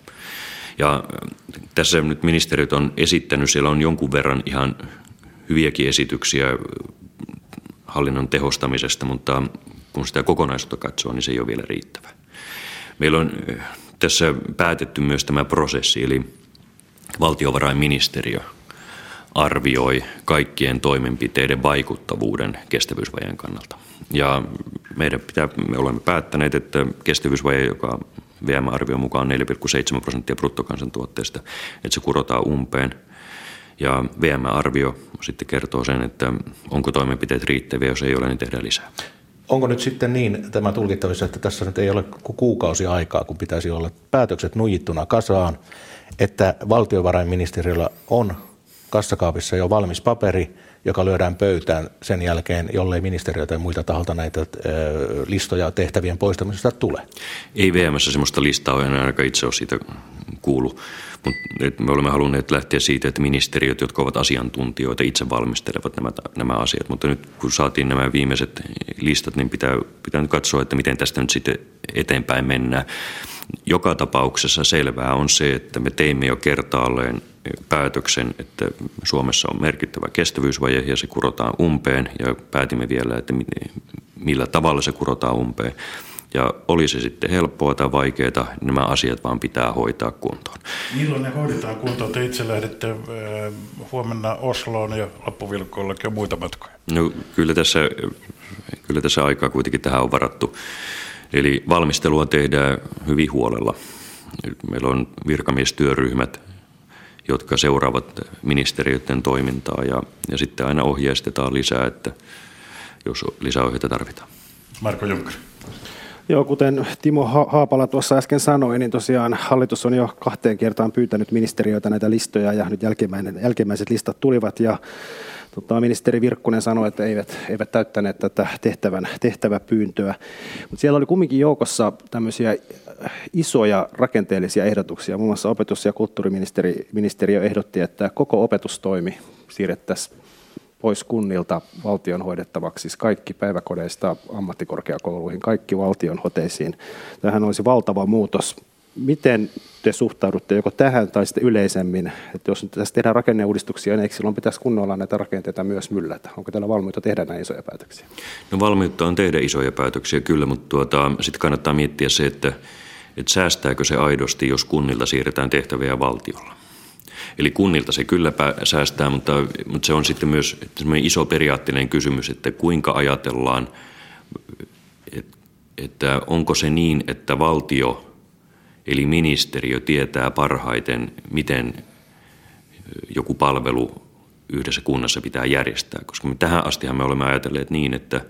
B: Ja tässä nyt ministeriöt on esittänyt, siellä on jonkun verran ihan hyviäkin esityksiä hallinnon tehostamisesta, mutta kun sitä kokonaisuutta katsoo, niin se ei ole vielä riittävä. Meillä on tässä päätetty myös tämä prosessi, eli valtiovarainministeriö arvioi kaikkien toimenpiteiden vaikuttavuuden kestävyysvajeen kannalta. Ja meidän pitää, me olemme päättäneet, että kestävyysvaje, joka VM-arvion mukaan 4,7 prosenttia bruttokansantuotteesta, että se kurotaan umpeen. Ja VM-arvio sitten kertoo sen, että onko toimenpiteet riittäviä, jos ei ole, niin tehdään lisää.
C: Onko nyt sitten niin tämä tulkittavissa, että tässä nyt ei ole kuukausi aikaa, kun pitäisi olla päätökset nujittuna kasaan, että valtiovarainministeriöllä on kassakaapissa jo valmis paperi, joka lyödään pöytään sen jälkeen, jollei ministeriö tai muilta taholta näitä listoja tehtävien poistamisesta tule?
B: Ei VMssä sellaista listaa ole, en ainakaan itse ole siitä kuulu. Mutta me olemme halunneet lähteä siitä, että ministeriöt, jotka ovat asiantuntijoita, itse valmistelevat nämä, nämä asiat. Mutta nyt kun saatiin nämä viimeiset listat, niin pitää, pitää nyt katsoa, että miten tästä nyt sitten eteenpäin mennään. Joka tapauksessa selvää on se, että me teimme jo kertaalleen päätöksen, että Suomessa on merkittävä kestävyysvaje ja se kurotaan umpeen ja päätimme vielä, että millä tavalla se kurotaan umpeen. Ja oli se sitten helppoa tai vaikeaa, niin nämä asiat vaan pitää hoitaa kuntoon.
A: Milloin ne hoidetaan kuntoon? Te itse lähdette äh, huomenna Osloon ja loppuvilkoillakin on muita matkoja.
B: No kyllä tässä, kyllä tässä aikaa kuitenkin tähän on varattu. Eli valmistelua tehdään hyvin huolella. Meillä on virkamiestyöryhmät, jotka seuraavat ministeriöiden toimintaa ja, ja sitten aina ohjeistetaan lisää, että jos lisäohjeita tarvitaan.
A: Marko Junkkari.
D: Joo, kuten Timo Haapala tuossa äsken sanoi, niin tosiaan hallitus on jo kahteen kertaan pyytänyt ministeriöitä näitä listoja ja nyt jälkimmäiset listat tulivat ja tota, ministeri Virkkunen sanoi, että eivät, eivät täyttäneet tätä tehtävän, tehtäväpyyntöä. Mutta siellä oli kumminkin joukossa tämmöisiä isoja rakenteellisia ehdotuksia. Muun muassa opetus- ja kulttuuriministeriö ehdotti, että koko opetustoimi siirrettäisiin pois kunnilta valtion hoidettavaksi, siis kaikki päiväkodeista ammattikorkeakouluihin, kaikki valtion hoteisiin. Tähän olisi valtava muutos. Miten te suhtaudutte joko tähän tai sitten yleisemmin, että jos tässä tehdään rakenneuudistuksia, niin eikö silloin pitäisi kunnolla näitä rakenteita myös myllätä? Onko teillä valmiutta tehdä näin isoja päätöksiä?
B: No valmiutta on tehdä isoja päätöksiä kyllä, mutta tuota, sitten kannattaa miettiä se, että, että säästääkö se aidosti, jos kunnilta siirretään tehtäviä valtiolla. Eli kunnilta se kyllä säästää, mutta, mutta se on sitten myös iso periaatteellinen kysymys, että kuinka ajatellaan, että onko se niin, että valtio eli ministeriö tietää parhaiten, miten joku palvelu yhdessä kunnassa pitää järjestää. Koska me tähän astihan me olemme ajatelleet niin, että,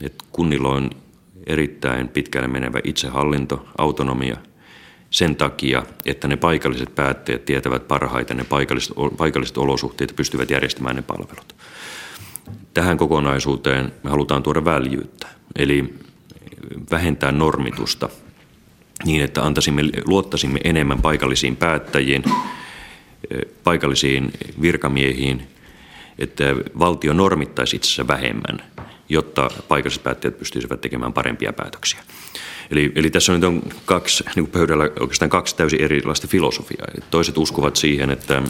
B: että kunnilla on erittäin pitkälle menevä itsehallinto, autonomia – sen takia, että ne paikalliset päättäjät tietävät parhaiten ne paikalliset, paikalliset olosuhteet pystyvät järjestämään ne palvelut. Tähän kokonaisuuteen me halutaan tuoda väljyyttä, eli vähentää normitusta niin, että antaisimme, luottaisimme enemmän paikallisiin päättäjiin, paikallisiin virkamiehiin, että valtio normittaisi itsensä vähemmän, jotta paikalliset päättäjät pystyisivät tekemään parempia päätöksiä. Eli, eli tässä nyt on kaksi, niin kuin pöydällä oikeastaan kaksi täysin erilaista filosofiaa. Toiset uskovat siihen, että,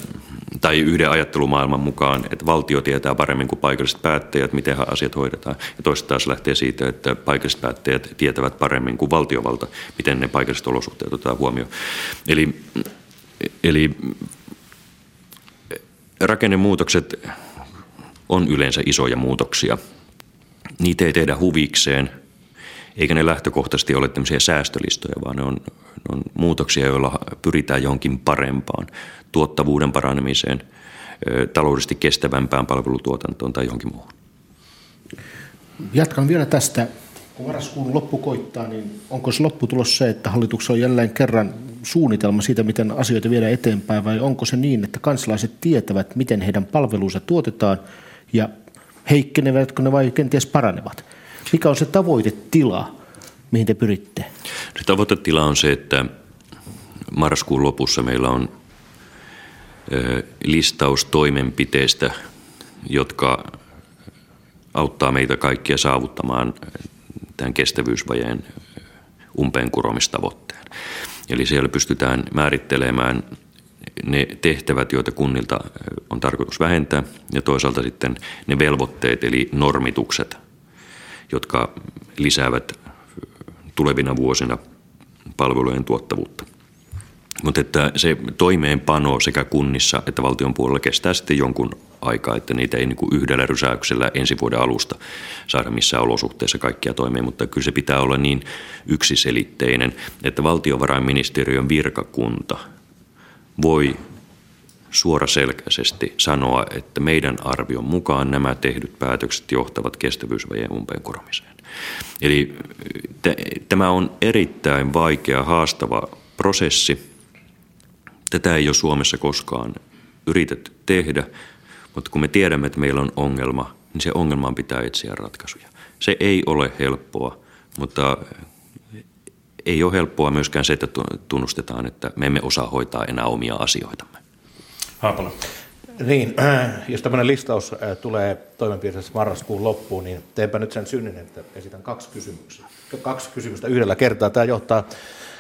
B: tai yhden ajattelumaailman mukaan, että valtio tietää paremmin kuin paikalliset päättäjät, miten asiat hoidetaan. Ja toiset taas lähtee siitä, että paikalliset päättäjät tietävät paremmin kuin valtiovalta, miten ne paikalliset olosuhteet otetaan huomioon. Eli, eli rakennemuutokset on yleensä isoja muutoksia. Niitä ei tehdä huvikseen – eikä ne lähtökohtaisesti ole tämmöisiä säästölistoja, vaan ne on, ne on muutoksia, joilla pyritään johonkin parempaan, tuottavuuden paranemiseen, taloudellisesti kestävämpään palvelutuotantoon tai johonkin muuhun.
E: Jatkan vielä tästä. Kun marraskuun loppu koittaa, niin onko se lopputulos se, että hallituksella on jälleen kerran suunnitelma siitä, miten asioita viedään eteenpäin, vai onko se niin, että kansalaiset tietävät, miten heidän palvelunsa tuotetaan ja heikkenevätkö ne vai kenties paranevat? Mikä on se tavoitetila, mihin te pyritte?
B: Se tavoitetila on se, että marraskuun lopussa meillä on listaus toimenpiteistä, jotka auttaa meitä kaikkia saavuttamaan tämän kestävyysvajeen umpeen kuromistavoitteen. Eli siellä pystytään määrittelemään ne tehtävät, joita kunnilta on tarkoitus vähentää, ja toisaalta sitten ne velvoitteet, eli normitukset, jotka lisäävät tulevina vuosina palvelujen tuottavuutta. Mutta että se toimeenpano sekä kunnissa että valtion puolella kestää sitten jonkun aikaa, että niitä ei niin kuin yhdellä rysäyksellä ensi vuoden alusta saada missään olosuhteessa kaikkia toimeen, mutta kyllä se pitää olla niin yksiselitteinen, että valtiovarainministeriön virkakunta voi suoraselkäisesti sanoa, että meidän arvion mukaan nämä tehdyt päätökset johtavat kestävyysvajeen umpeen kuromiseen. Eli t- tämä on erittäin vaikea, haastava prosessi. Tätä ei ole Suomessa koskaan yritetty tehdä – Mutta kun me tiedämme, että meillä on ongelma, niin se ongelmaan pitää etsiä ratkaisuja. Se ei ole helppoa, mutta ei ole helppoa myöskään se, että tunnustetaan, että me emme osaa hoitaa enää omia asioitamme.
A: Haapala.
C: Niin, *clears throat* jos tämmöinen listaus äh, tulee toimenpiteessä marraskuun loppuun, niin teenpä nyt sen synnin, että esitän kaksi kysymyksiä. Kaksi kysymystä yhdellä kertaa. Tämä johtaa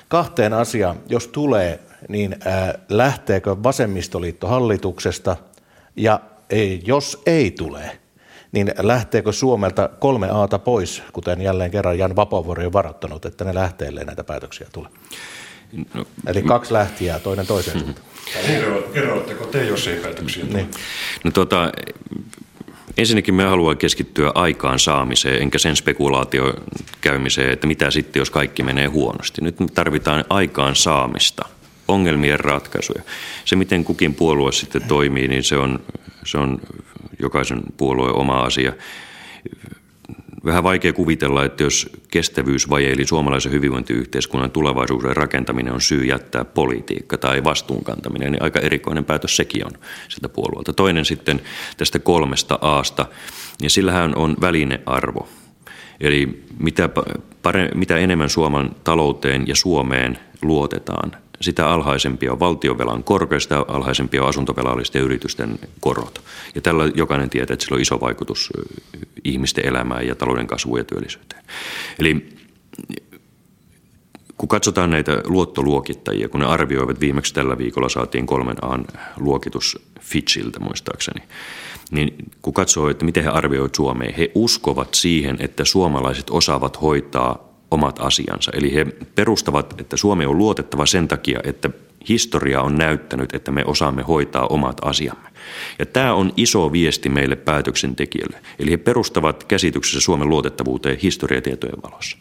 C: kahteen asiaan. Jos tulee, niin äh, lähteekö vasemmistoliitto hallituksesta ja ei, jos ei tule, niin lähteekö Suomelta kolme aata pois, kuten jälleen kerran Jan Vapavuori on varoittanut, että ne lähteelle näitä päätöksiä tulee? No, Eli kaksi lähtiä toinen toiseen mm-hmm.
A: Kerrotteko te, jos ei päätöksiä tule? Niin.
B: No, tota, ensinnäkin me haluamme keskittyä aikaan saamiseen, enkä sen spekulaatio käymiseen, että mitä sitten, jos kaikki menee huonosti. Nyt tarvitaan aikaan saamista, ongelmien ratkaisuja. Se, miten kukin puolue sitten toimii, niin se on, se on jokaisen puolueen oma asia. Vähän vaikea kuvitella, että jos kestävyysvaje eli suomalaisen hyvinvointiyhteiskunnan tulevaisuuden rakentaminen on syy jättää politiikka tai vastuunkantaminen, niin aika erikoinen päätös sekin on siltä puolueelta. Toinen sitten tästä kolmesta Aasta, niin sillähän on välinearvo. Eli mitä, pare, mitä enemmän Suomen talouteen ja Suomeen luotetaan, sitä alhaisempi on valtiovelan korko sitä alhaisempi on asuntovelallisten yritysten korot. Ja tällä jokainen tietää, että sillä on iso vaikutus ihmisten elämään ja talouden kasvuun ja työllisyyteen. Eli kun katsotaan näitä luottoluokittajia, kun ne arvioivat viimeksi tällä viikolla saatiin kolmen A luokitus Fitchiltä muistaakseni, niin kun katsoo, että miten he arvioivat Suomeen, he uskovat siihen, että suomalaiset osaavat hoitaa omat asiansa. Eli he perustavat, että Suomi on luotettava sen takia, että historia on näyttänyt, että me osaamme hoitaa omat asiamme. Ja tämä on iso viesti meille päätöksentekijöille. Eli he perustavat käsityksessä Suomen luotettavuuteen historiatietojen valossa.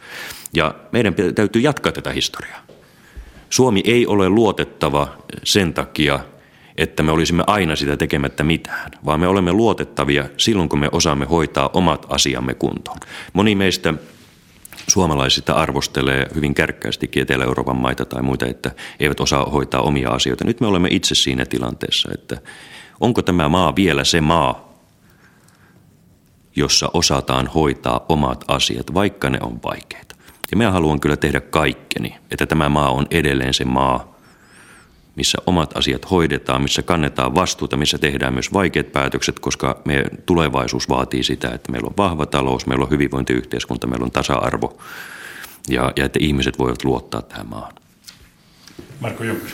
B: Ja meidän täytyy jatkaa tätä historiaa. Suomi ei ole luotettava sen takia, että me olisimme aina sitä tekemättä mitään, vaan me olemme luotettavia silloin, kun me osaamme hoitaa omat asiamme kuntoon. Moni meistä suomalaisista arvostelee hyvin kärkkäästikin Etelä-Euroopan maita tai muita, että eivät osaa hoitaa omia asioita. Nyt me olemme itse siinä tilanteessa, että onko tämä maa vielä se maa, jossa osataan hoitaa omat asiat, vaikka ne on vaikeita. Ja minä haluan kyllä tehdä kaikkeni, että tämä maa on edelleen se maa, missä omat asiat hoidetaan, missä kannetaan vastuuta, missä tehdään myös vaikeat päätökset, koska meidän tulevaisuus vaatii sitä, että meillä on vahva talous, meillä on hyvinvointiyhteiskunta, meillä on tasa-arvo ja, ja että ihmiset voivat luottaa tähän maahan.
A: Marko Junkkari.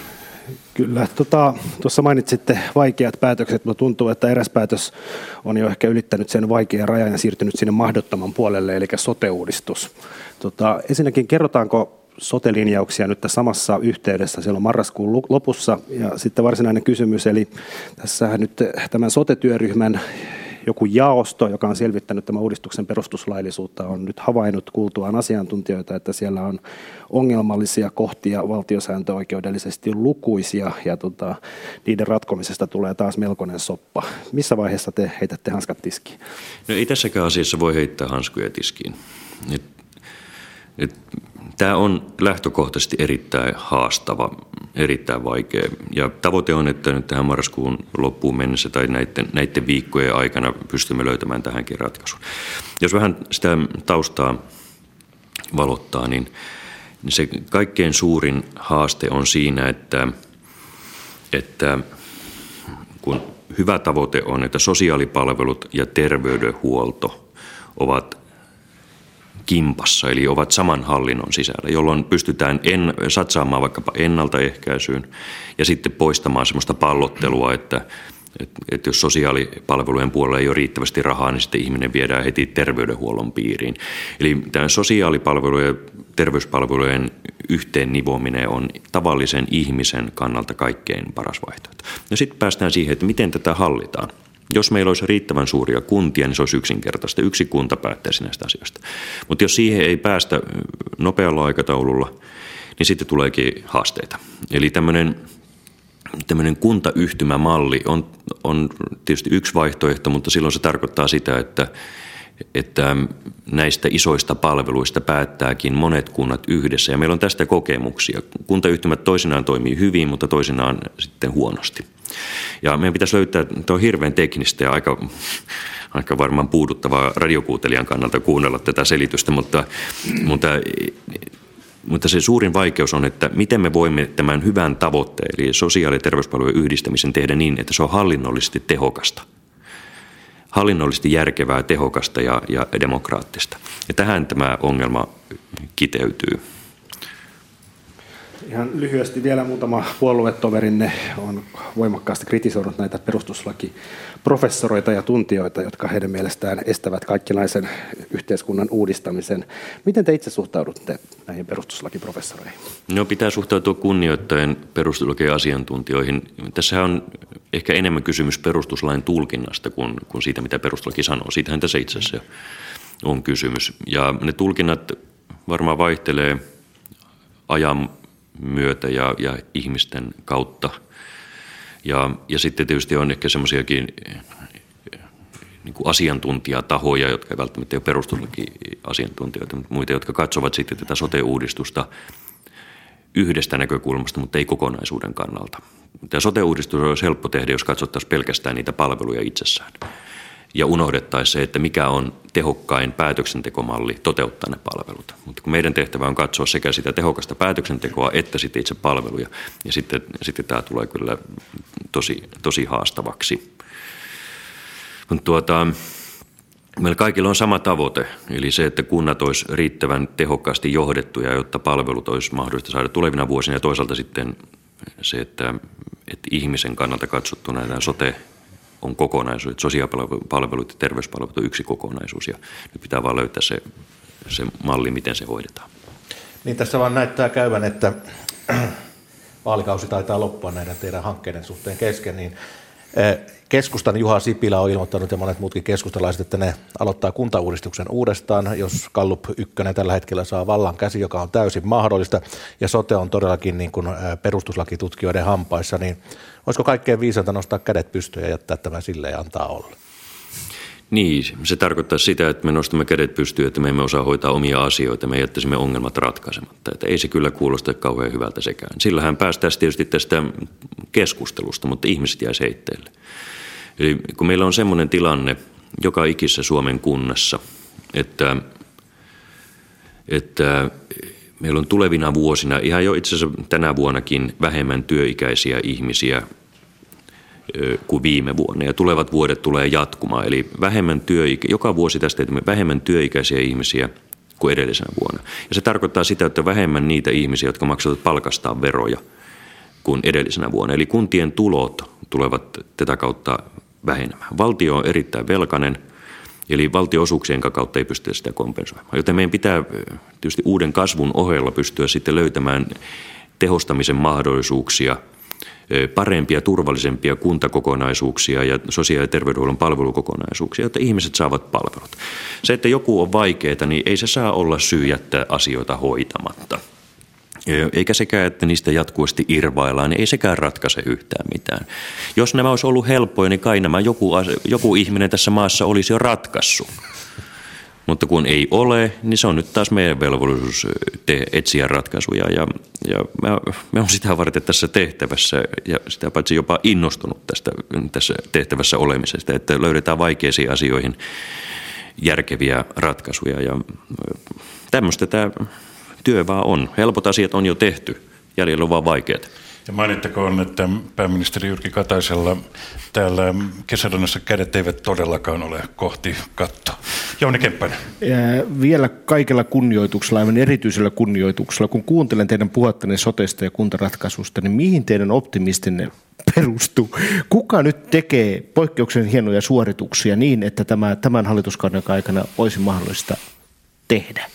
D: Kyllä, tota, tuossa mainitsitte vaikeat päätökset, mutta tuntuu, että eräs päätös on jo ehkä ylittänyt sen vaikean rajan ja siirtynyt sinne mahdottoman puolelle, eli sote-uudistus. Tota, ensinnäkin kerrotaanko sote-linjauksia nyt tässä samassa yhteydessä on marraskuun lopussa. Ja sitten varsinainen kysymys, eli tässä nyt tämän sote-työryhmän joku jaosto, joka on selvittänyt tämän uudistuksen perustuslaillisuutta, on nyt havainnut kuultuaan asiantuntijoita, että siellä on ongelmallisia kohtia valtiosääntöoikeudellisesti lukuisia ja tota, niiden ratkomisesta tulee taas melkoinen soppa. Missä vaiheessa te heitätte hanskat tiskiin?
B: No ei tässäkään asiassa voi heittää hanskuja tiskiin. Et Tämä on lähtökohtaisesti erittäin haastava, erittäin vaikea. Ja tavoite on, että nyt tähän marraskuun loppuun mennessä tai näiden, näiden viikkojen aikana pystymme löytämään tähänkin ratkaisun. Jos vähän sitä taustaa valottaa, niin se kaikkein suurin haaste on siinä, että, että kun hyvä tavoite on, että sosiaalipalvelut ja terveydenhuolto ovat kimpassa, eli ovat saman hallinnon sisällä, jolloin pystytään en, satsaamaan vaikkapa ennaltaehkäisyyn ja sitten poistamaan sellaista pallottelua, että että et jos sosiaalipalvelujen puolella ei ole riittävästi rahaa, niin sitten ihminen viedään heti terveydenhuollon piiriin. Eli tämä sosiaalipalvelujen ja terveyspalvelujen yhteen nivominen on tavallisen ihmisen kannalta kaikkein paras vaihtoehto. Ja sitten päästään siihen, että miten tätä hallitaan. Jos meillä olisi riittävän suuria kuntia, niin se olisi yksinkertaista. Yksi kunta päättäisi näistä asioista. Mutta jos siihen ei päästä nopealla aikataululla, niin sitten tuleekin haasteita. Eli tämmöinen tämmöinen kuntayhtymämalli on, on tietysti yksi vaihtoehto, mutta silloin se tarkoittaa sitä, että, että näistä isoista palveluista päättääkin monet kunnat yhdessä. Ja meillä on tästä kokemuksia. Kuntayhtymät toisinaan toimii hyvin, mutta toisinaan sitten huonosti. Ja meidän pitäisi löytää, tuo on hirveän teknistä ja aika, aika varmaan puuduttavaa radiokuuntelijan kannalta kuunnella tätä selitystä, mutta, mutta mutta se suurin vaikeus on, että miten me voimme tämän hyvän tavoitteen, eli sosiaali- ja terveyspalvelujen yhdistämisen tehdä niin, että se on hallinnollisesti tehokasta. Hallinnollisesti järkevää, tehokasta ja, ja demokraattista. Ja tähän tämä ongelma kiteytyy.
D: Ihan lyhyesti vielä muutama puoluetoverinne on voimakkaasti kritisoinut näitä perustuslakiprofessoreita ja tuntijoita, jotka heidän mielestään estävät kaikkinlaisen yhteiskunnan uudistamisen. Miten te itse suhtaudutte näihin perustuslakiprofessoreihin?
B: No pitää suhtautua kunnioittaen perustuslakiasiantuntijoihin. Tässä on ehkä enemmän kysymys perustuslain tulkinnasta kuin, kuin siitä, mitä perustuslaki sanoo. Siitähän tässä itse asiassa on kysymys. Ja ne tulkinnat varmaan vaihtelee ajan myötä ja, ja ihmisten kautta. Ja, ja sitten tietysti on ehkä semmoisiakin niin kuin asiantuntijatahoja, jotka ei välttämättä ole perustuslaki-asiantuntijoita, mutta muita, jotka katsovat sitten tätä sote-uudistusta yhdestä näkökulmasta, mutta ei kokonaisuuden kannalta. Tämä sote-uudistus olisi helppo tehdä, jos katsottaisiin pelkästään niitä palveluja itsessään ja unohdettaisiin se, että mikä on tehokkain päätöksentekomalli toteuttaa ne palvelut. Mutta kun meidän tehtävä on katsoa sekä sitä tehokasta päätöksentekoa että sitten itse palveluja, ja sitten, sitten tämä tulee kyllä tosi, tosi haastavaksi. Mutta tuota, meillä kaikilla on sama tavoite, eli se, että kunnat olisi riittävän tehokkaasti johdettuja, jotta palvelut olisi mahdollista saada tulevina vuosina, ja toisaalta sitten se, että, että ihmisen kannalta katsottuna tämä sote on kokonaisuus, sosiaalipalvelut ja terveyspalvelut on yksi kokonaisuus ja nyt pitää vaan löytää se, se malli, miten se hoidetaan.
C: Niin tässä vaan näyttää käyvän, että *clears throat* vaalikausi taitaa loppua näiden teidän hankkeiden suhteen kesken, niin eh, Keskustan Juha Sipilä on ilmoittanut ja monet muutkin keskustalaiset, että ne aloittaa kuntauudistuksen uudestaan, jos Kallup 1 tällä hetkellä saa vallan käsi, joka on täysin mahdollista, ja sote on todellakin niin kuin perustuslakitutkijoiden hampaissa, niin olisiko kaikkein viisainta nostaa kädet pystyyn ja jättää tämä sille ja antaa olla?
B: Niin, se tarkoittaa sitä, että me nostamme kädet pystyyn, että me emme osaa hoitaa omia asioita, me jättäisimme ongelmat ratkaisematta. Että ei se kyllä kuulosta kauhean hyvältä sekään. Sillähän päästään tietysti tästä keskustelusta, mutta ihmiset jäisi heitteille. Eli kun meillä on semmoinen tilanne joka ikissä Suomen kunnassa, että, että meillä on tulevina vuosina, ihan jo itse asiassa tänä vuonnakin, vähemmän työikäisiä ihmisiä kuin viime vuonna. Ja tulevat vuodet tulee jatkumaan. Eli vähemmän työikä, joka vuosi tästä vähemmän työikäisiä ihmisiä kuin edellisenä vuonna. Ja se tarkoittaa sitä, että vähemmän niitä ihmisiä, jotka maksavat palkastaan veroja kuin edellisenä vuonna. Eli kuntien tulot tulevat tätä kautta vähenemään. Valtio on erittäin velkainen, eli valtioosuuksien kautta ei pystytä sitä kompensoimaan. Joten meidän pitää tietysti uuden kasvun ohella pystyä sitten löytämään tehostamisen mahdollisuuksia, parempia, turvallisempia kuntakokonaisuuksia ja sosiaali- ja terveydenhuollon palvelukokonaisuuksia, jotta ihmiset saavat palvelut. Se, että joku on vaikeaa, niin ei se saa olla syy jättää asioita hoitamatta – eikä sekään, että niistä jatkuvasti irvaillaan, niin ei sekään ratkaise yhtään mitään. Jos nämä olisi ollut helppoja, niin kai nämä joku, joku ihminen tässä maassa olisi jo ratkaissut. Mutta kun ei ole, niin se on nyt taas meidän velvollisuus te- etsiä ratkaisuja. Ja, ja mä, mä olen sitä varten tässä tehtävässä ja sitä paitsi jopa innostunut tästä, tässä tehtävässä olemisesta, että löydetään vaikeisiin asioihin järkeviä ratkaisuja. Ja tämmöistä tämä työ vaan on. Helpot asiat on jo tehty, jäljellä on vaan vaikeat.
A: Ja mainittakoon, että pääministeri Jyrki Kataisella täällä kesädonnassa kädet eivät todellakaan ole kohti kattoa. Jouni Kemppainen.
E: Vielä kaikella kunnioituksella, aivan erityisellä kunnioituksella, kun kuuntelen teidän puhettanne sotesta ja kuntaratkaisusta, niin mihin teidän optimistinne perustuu? Kuka nyt tekee poikkeuksen hienoja suorituksia niin, että tämä, tämän hallituskauden aikana olisi mahdollista tehdä?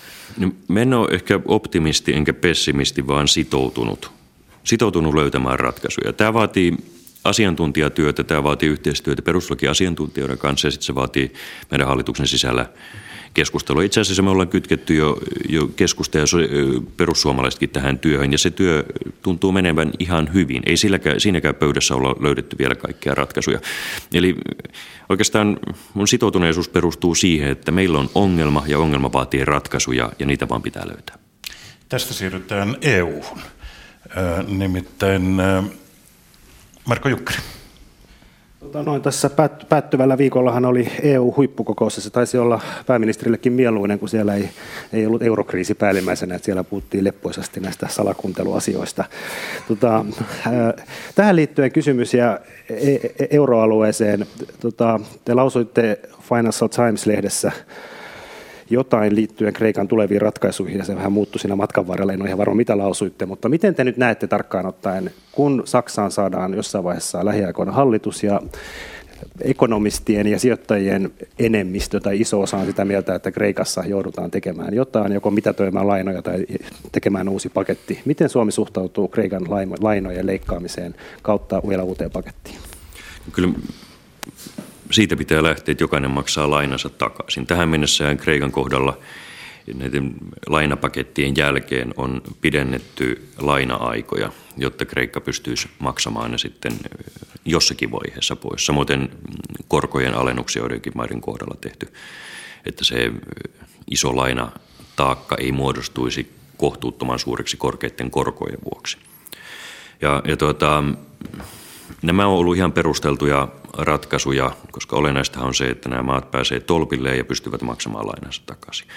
B: Mä en ole ehkä optimisti enkä pessimisti, vaan sitoutunut. Sitoutunut löytämään ratkaisuja. Tämä vaatii asiantuntijatyötä, tämä vaatii yhteistyötä perustuslakiasiantuntijoiden kanssa ja sitten se vaatii meidän hallituksen sisällä keskustelua. Itse asiassa me ollaan kytketty jo, jo keskusta ja perussuomalaisetkin tähän työhön ja se työ tuntuu menevän ihan hyvin. Ei silläkään, siinäkään pöydässä olla löydetty vielä kaikkia ratkaisuja. Eli oikeastaan mun sitoutuneisuus perustuu siihen, että meillä on ongelma ja ongelma vaatii ratkaisuja ja niitä vaan pitää löytää.
A: Tästä siirrytään EU-hun. Nimittäin Marko Jukkari.
D: Tota, noin tässä päättyvällä viikollahan oli EU-huippukokous ja se taisi olla pääministerillekin mieluinen, kun siellä ei, ei ollut eurokriisi päällimmäisenä, että siellä puhuttiin leppoisasti näistä salakunteluasioista. Tota, tähän liittyen kysymys ja e, e, euroalueeseen. Tota, te lausuitte Financial Times-lehdessä jotain liittyen Kreikan tuleviin ratkaisuihin, ja se vähän muuttui siinä matkan varrella, en ole ihan varma mitä lausuitte, mutta miten te nyt näette tarkkaan ottaen, kun Saksaan saadaan jossain vaiheessa lähiaikoina hallitus, ja ekonomistien ja sijoittajien enemmistö tai iso osa on sitä mieltä, että Kreikassa joudutaan tekemään jotain, joko mitätöimään lainoja tai tekemään uusi paketti. Miten Suomi suhtautuu Kreikan lainojen leikkaamiseen kautta vielä uuteen pakettiin?
B: Kyllä siitä pitää lähteä, että jokainen maksaa lainansa takaisin. Tähän mennessä Kreikan kohdalla näiden lainapakettien jälkeen on pidennetty laina-aikoja, jotta Kreikka pystyisi maksamaan ne sitten jossakin vaiheessa pois. Samoin korkojen alennuksia joidenkin maiden kohdalla tehty, että se iso lainataakka ei muodostuisi kohtuuttoman suureksi korkeiden korkojen vuoksi. Ja, ja tuota, Nämä on ollut ihan perusteltuja ratkaisuja, koska olennaista on se, että nämä maat pääsee tolpilleen ja pystyvät maksamaan lainansa takaisin.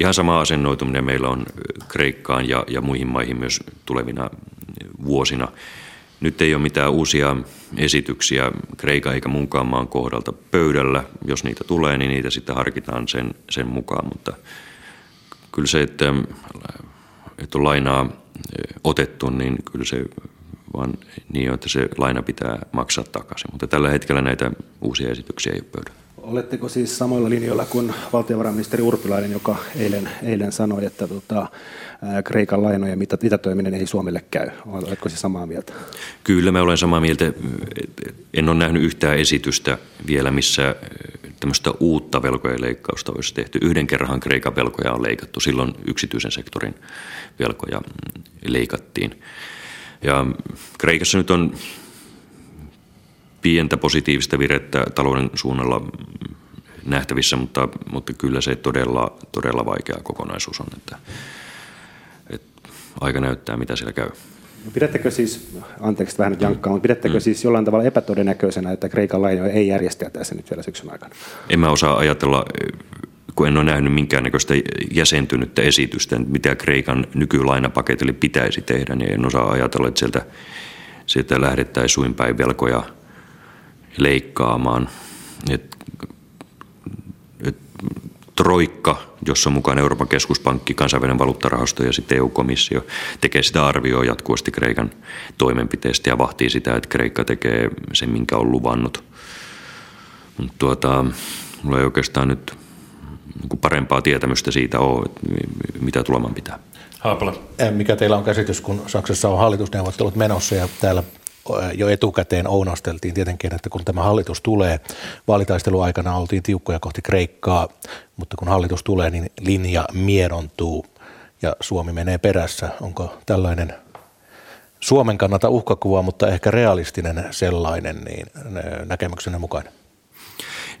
B: Ihan sama asennoituminen meillä on Kreikkaan ja, ja muihin maihin myös tulevina vuosina. Nyt ei ole mitään uusia esityksiä Kreikan eikä muunkaan maan kohdalta pöydällä. Jos niitä tulee, niin niitä sitten harkitaan sen, sen mukaan, mutta kyllä se, että, että on lainaa otettu, niin kyllä se vaan niin, että se laina pitää maksaa takaisin. Mutta tällä hetkellä näitä uusia esityksiä ei ole pöydällä.
D: Oletteko siis samoilla linjoilla kuin valtiovarainministeri Urpilainen, joka eilen, eilen sanoi, että tota, Kreikan lainojen mitätöiminen ei Suomelle käy? Oletko siis samaa mieltä?
B: Kyllä, mä olen samaa mieltä. En ole nähnyt yhtään esitystä vielä, missä tämmöistä uutta velkojen leikkausta olisi tehty. Yhden kerran Kreikan velkoja on leikattu. Silloin yksityisen sektorin velkoja leikattiin. Ja Kreikassa nyt on pientä positiivista virettä talouden suunnalla nähtävissä, mutta, mutta kyllä se todella, todella vaikea kokonaisuus on, että, että aika näyttää, mitä siellä käy.
D: No pidättekö siis, anteeksi vähän nyt jankkaa, mutta pidättekö mm. siis jollain tavalla epätodennäköisenä, että Kreikan lainoja ei tässä nyt vielä syksyn aikana?
B: En mä osaa ajatella kun en ole nähnyt minkäännäköistä jäsentynyttä esitystä, mitä Kreikan nykylainapaketille pitäisi tehdä, niin en osaa ajatella, että sieltä, sieltä lähdettäisiin suinpäin velkoja leikkaamaan. Et, et, troikka, jossa on mukana Euroopan keskuspankki, kansainvälinen valuuttarahasto ja sitten EU-komissio, tekee sitä arvioa jatkuvasti Kreikan toimenpiteistä ja vahtii sitä, että Kreikka tekee sen, minkä on luvannut. Mutta tuota, mulla ei oikeastaan nyt parempaa tietämystä siitä ole, mitä tulemaan pitää.
C: Haapala. Mikä teillä on käsitys, kun Saksassa on hallitusneuvottelut menossa ja täällä jo etukäteen ounasteltiin tietenkin, että kun tämä hallitus tulee, vaalitaisteluaikana oltiin tiukkoja kohti Kreikkaa, mutta kun hallitus tulee, niin linja miedontuu ja Suomi menee perässä. Onko tällainen Suomen kannalta uhkakuva, mutta ehkä realistinen sellainen, niin näkemyksenne mukainen?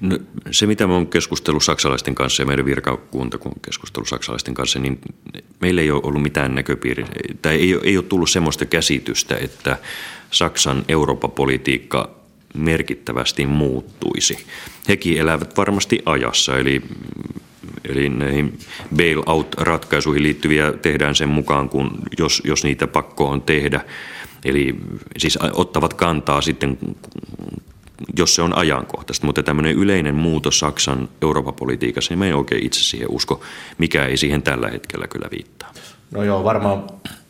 B: No, se, mitä mä oon keskustellut saksalaisten kanssa ja meidän virkakunta, kun keskustellut saksalaisten kanssa, niin meillä ei ole ollut mitään näköpiiriä, tai ei, ei ole tullut semmoista käsitystä, että Saksan Eurooppa-politiikka merkittävästi muuttuisi. Hekin elävät varmasti ajassa, eli, eli näihin bail-out-ratkaisuihin liittyviä tehdään sen mukaan, kun jos, jos niitä pakko on tehdä. Eli siis ottavat kantaa sitten jos se on ajankohtaista, mutta tämmöinen yleinen muutos Saksan Euroopan politiikassa, niin mä en oikein itse siihen usko, mikä ei siihen tällä hetkellä kyllä viittaa.
C: No joo, varmaan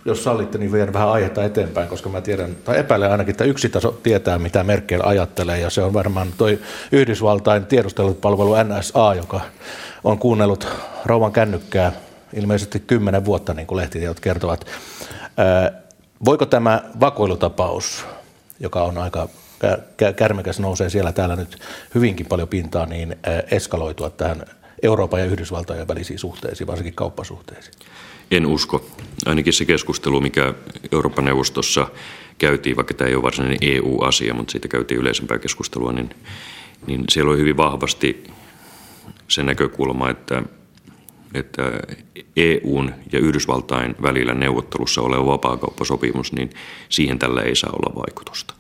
C: jos sallitte, niin vien vähän aihetta eteenpäin, koska mä tiedän, tai epäilen ainakin, että yksi taso tietää, mitä Merkel ajattelee, ja se on varmaan toi Yhdysvaltain tiedustelupalvelu NSA, joka on kuunnellut rouvan kännykkää ilmeisesti kymmenen vuotta, niin kuin lehtitiedot kertovat. Voiko tämä vakoilutapaus, joka on aika kärmekäs nousee siellä täällä nyt hyvinkin paljon pintaa, niin eskaloitua tähän Euroopan ja Yhdysvaltojen välisiin suhteisiin, varsinkin kauppasuhteisiin?
B: En usko. Ainakin se keskustelu, mikä Euroopan neuvostossa käytiin, vaikka tämä ei ole varsinainen EU-asia, mutta siitä käytiin yleisempää keskustelua, niin, niin siellä oli hyvin vahvasti se näkökulma, että, että EUn ja Yhdysvaltain välillä neuvottelussa oleva vapaakauppasopimus, niin siihen tällä ei saa olla vaikutusta.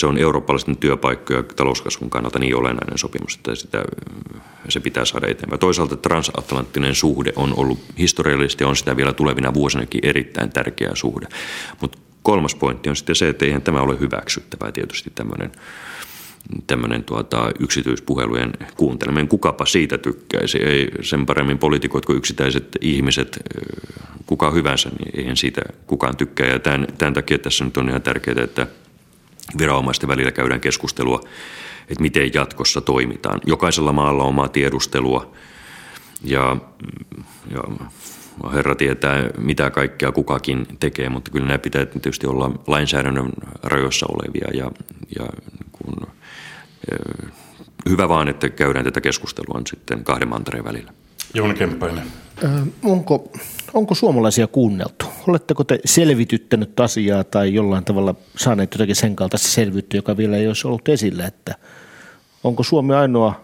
B: Se on eurooppalaisten työpaikkoja ja talouskasvun kannalta niin olennainen sopimus, että sitä, se pitää saada eteenpäin. Toisaalta transatlanttinen suhde on ollut historiallisesti ja on sitä vielä tulevina vuosinakin erittäin tärkeä suhde. Mutta kolmas pointti on sitten se, että eihän tämä ole hyväksyttävää tietysti tämmöinen tämmöinen tuota, yksityispuhelujen kuunteleminen. Kukapa siitä tykkäisi? Ei sen paremmin poliitikot kuin yksittäiset ihmiset, kuka hyvänsä, niin eihän siitä kukaan tykkää. Ja tämän, tämän takia tässä nyt on ihan tärkeää, että viranomaisten välillä käydään keskustelua, että miten jatkossa toimitaan. Jokaisella maalla on omaa tiedustelua ja, ja herra tietää, mitä kaikkea kukakin tekee, mutta kyllä nämä pitää tietysti olla lainsäädännön rajoissa olevia ja, ja kun, hyvä vaan, että käydään tätä keskustelua sitten kahden mantereen välillä.
A: Jouni Kemppainen.
E: Onko, onko suomalaisia kuunneltu? Oletteko te selvityttänyt asiaa tai jollain tavalla saaneet jotakin sen kaltaista selvyyttä, joka vielä ei olisi ollut esillä, että onko Suomi ainoa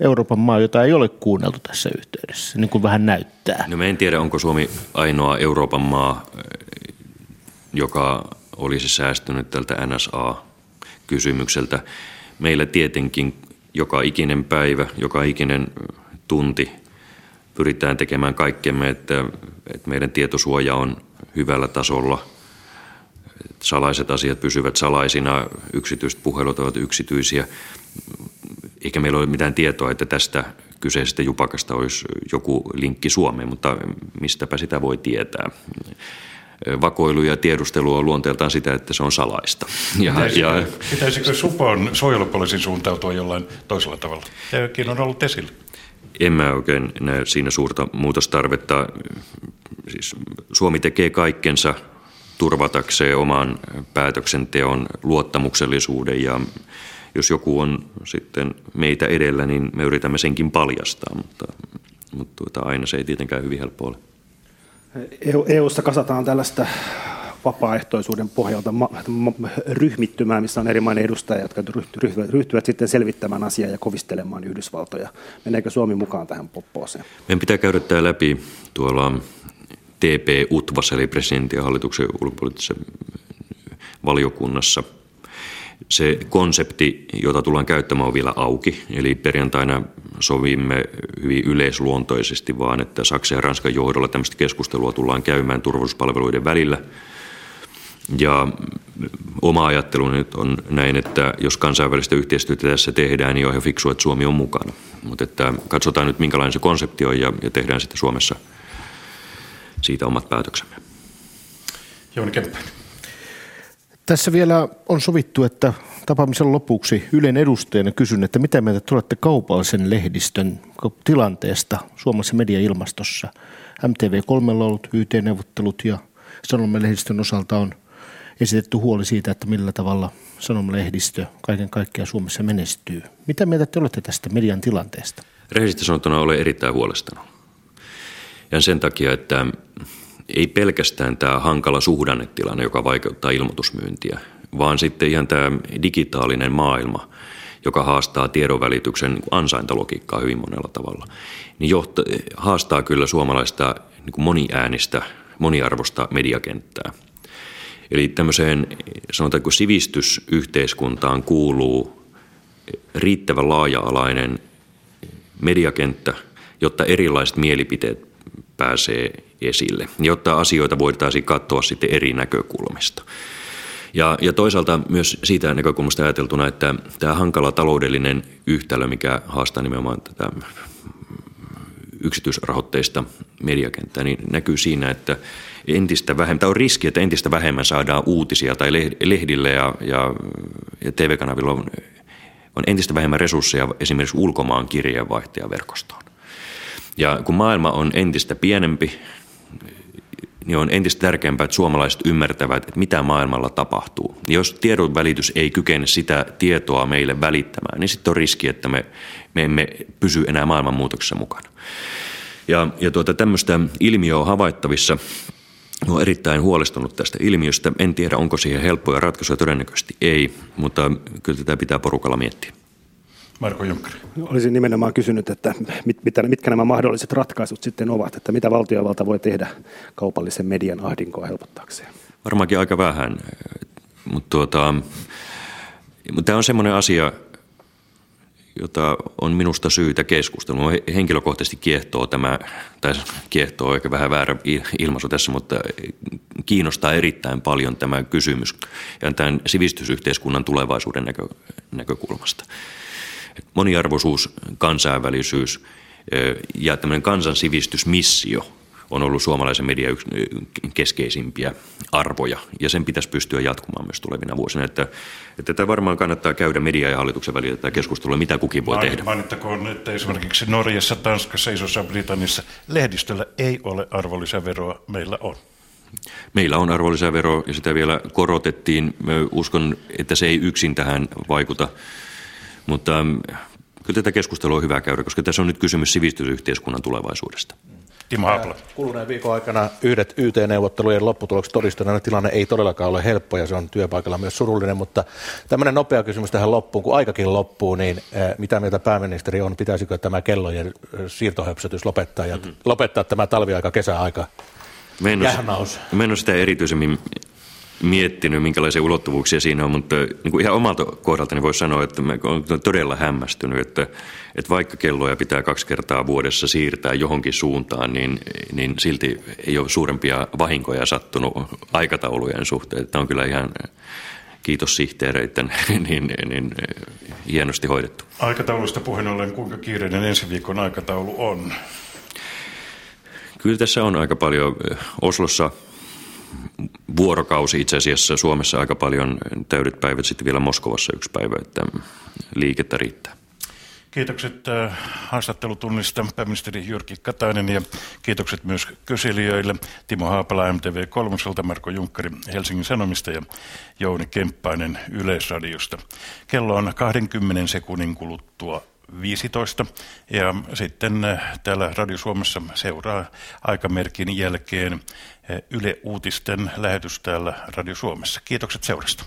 E: Euroopan maa, jota ei ole kuunneltu tässä yhteydessä, niin kuin vähän näyttää?
B: No mä en tiedä, onko Suomi ainoa Euroopan maa, joka olisi säästynyt tältä NSA-kysymykseltä. Meillä tietenkin joka ikinen päivä, joka ikinen tunti pyritään tekemään kaikkemme, että, että meidän tietosuoja on hyvällä tasolla. Salaiset asiat pysyvät salaisina, yksityiset puhelut ovat yksityisiä. Eikä meillä ole mitään tietoa, että tästä kyseisestä jupakasta olisi joku linkki Suomeen, mutta mistäpä sitä voi tietää vakoilu ja tiedustelu on luonteeltaan sitä, että se on salaista.
A: Ja, pitäisikö, ja, pitäisikö Supon suojelupoliisin suuntautua jollain toisella tavalla? Tämäkin on ollut esillä.
B: En mä oikein näe siinä suurta muutostarvetta. Siis Suomi tekee kaikkensa turvatakseen oman päätöksenteon luottamuksellisuuden ja jos joku on sitten meitä edellä, niin me yritämme senkin paljastaa, mutta, mutta tuota, aina se ei tietenkään hyvin helppo ole.
D: EU-ssa kasataan tällaista vapaaehtoisuuden pohjalta ryhmittymää, missä on eri maiden edustajia, jotka ryhtyvät, ryhtyvät sitten selvittämään asiaa ja kovistelemaan Yhdysvaltoja. Meneekö Suomi mukaan tähän poppooseen?
B: Meidän pitää käydä tämä läpi tuolla TP-UTVAS, eli presidentin ja hallituksen ulkopoliittisessa valiokunnassa – se konsepti, jota tullaan käyttämään, on vielä auki. Eli perjantaina sovimme hyvin yleisluontoisesti vaan, että Saksan ja Ranskan johdolla tämmöistä keskustelua tullaan käymään turvallisuuspalveluiden välillä. Ja oma ajattelu nyt on näin, että jos kansainvälistä yhteistyötä tässä tehdään, niin on ihan fiksua, että Suomi on mukana. Mutta että katsotaan nyt, minkälainen se konsepti on ja, ja tehdään sitten Suomessa siitä omat päätöksemme.
A: Jouni Kemppäinen.
E: Tässä vielä on sovittu, että tapaamisen lopuksi Ylen edustajana kysyn, että mitä mieltä tulette kaupallisen lehdistön tilanteesta Suomessa mediailmastossa. MTV3 on ollut YT-neuvottelut ja sanomalehdistön osalta on esitetty huoli siitä, että millä tavalla sanomalehdistö kaiken kaikkiaan Suomessa menestyy. Mitä mieltä te olette tästä median tilanteesta?
B: Rehellisesti sanottuna olen erittäin huolestunut. Ja sen takia, että ei pelkästään tämä hankala suhdannetilanne, joka vaikeuttaa ilmoitusmyyntiä, vaan sitten ihan tämä digitaalinen maailma, joka haastaa tiedonvälityksen ansaintalogiikkaa hyvin monella tavalla, niin johta, haastaa kyllä suomalaista niin moniäänistä, moniarvosta mediakenttää. Eli tämmöiseen sanotaanko sivistysyhteiskuntaan kuuluu riittävän laaja-alainen mediakenttä, jotta erilaiset mielipiteet pääsee esille, jotta asioita voitaisiin katsoa sitten eri näkökulmista. Ja, ja toisaalta myös siitä näkökulmasta ajateltuna, että tämä hankala taloudellinen yhtälö, mikä haastaa nimenomaan tätä yksityisrahoitteista mediakenttää, niin näkyy siinä, että entistä vähemmän, tai on riski, että entistä vähemmän saadaan uutisia tai lehdille ja, ja, ja TV-kanavilla on, on entistä vähemmän resursseja esimerkiksi ulkomaan kirjeenvaihtajaverkostoon. Ja kun maailma on entistä pienempi, niin on entistä tärkeämpää, että suomalaiset ymmärtävät, että mitä maailmalla tapahtuu. Jos tiedon välitys ei kykene sitä tietoa meille välittämään, niin sitten on riski, että me, me emme pysy enää maailmanmuutoksessa mukana. Ja, ja tuota, tämmöistä ilmiöä on havaittavissa. Olen erittäin huolestunut tästä ilmiöstä. En tiedä, onko siihen helppoja ratkaisuja, todennäköisesti ei, mutta kyllä tätä pitää porukalla miettiä.
A: Marko Junkkari.
D: Olisin nimenomaan kysynyt, että mit, mit, mitkä nämä mahdolliset ratkaisut sitten ovat, että mitä valtiovalta voi tehdä kaupallisen median ahdinkoa helpottaakseen?
B: Varmaankin aika vähän, mutta tuota, mutta tämä on semmoinen asia, jota on minusta syytä keskustella. Henkilökohtaisesti kiehtoo tämä, tai kiehtoo ehkä vähän väärä ilmaisu tässä, mutta kiinnostaa erittäin paljon tämä kysymys ja tämän sivistysyhteiskunnan tulevaisuuden näkö, näkökulmasta. Moniarvoisuus, kansainvälisyys ja tämmöinen kansansivistysmissio – on ollut suomalaisen median yksi keskeisimpiä arvoja, ja sen pitäisi pystyä jatkumaan myös tulevina vuosina. Että, että tätä varmaan kannattaa käydä media ja hallituksen välillä tätä keskustelua, mitä kukin voi tehdä.
A: Mainittakoon, että esimerkiksi Norjassa, Tanskassa, Isossa Britanniassa lehdistöllä ei ole arvonlisäveroa, meillä on.
B: Meillä on arvonlisävero ja sitä vielä korotettiin. Mä uskon, että se ei yksin tähän vaikuta, mutta mm, kyllä tätä keskustelua on hyvä käydä, koska tässä on nyt kysymys sivistysyhteiskunnan tulevaisuudesta.
A: Timo Haapala.
C: Kuluneen viikon aikana yhdet YT-neuvottelujen lopputulokset todistaneena tilanne ei todellakaan ole helppo ja se on työpaikalla myös surullinen, mutta tämmöinen nopea kysymys tähän loppuun, kun aikakin loppuu, niin mitä mieltä pääministeri on, pitäisikö tämä kellojen siirtohöpsötys lopettaa ja mm-hmm. lopettaa tämä talviaika, kesäaika?
B: Mä en, ole, ole sitä erityisemmin miettinyt, minkälaisia ulottuvuuksia siinä on, mutta niin kuin ihan omalta kohdaltani voisi sanoa, että mä olen todella hämmästynyt, että, että vaikka kelloja pitää kaksi kertaa vuodessa siirtää johonkin suuntaan, niin, niin silti ei ole suurempia vahinkoja sattunut aikataulujen suhteen. Tämä on kyllä ihan kiitos sihteereiden, *laughs* niin, niin hienosti hoidettu.
A: Aikataulusta puheen ollen, kuinka kiireinen ensi viikon aikataulu on?
B: Kyllä tässä on aika paljon. Oslossa vuorokausi itse asiassa Suomessa aika paljon täydet päivät, sitten vielä Moskovassa yksi päivä, että liikettä riittää.
A: Kiitokset äh, haastattelutunnista pääministeri Jyrki Katainen ja kiitokset myös kyselijöille Timo Haapala MTV 3, Marko Junkkari Helsingin Sanomista ja Jouni Kemppainen Yleisradiosta. Kello on 20 sekunnin kuluttua 15 ja sitten äh, täällä Radio Suomessa seuraa aikamerkin jälkeen äh, Yle Uutisten lähetys täällä Radio Suomessa. Kiitokset seurasta.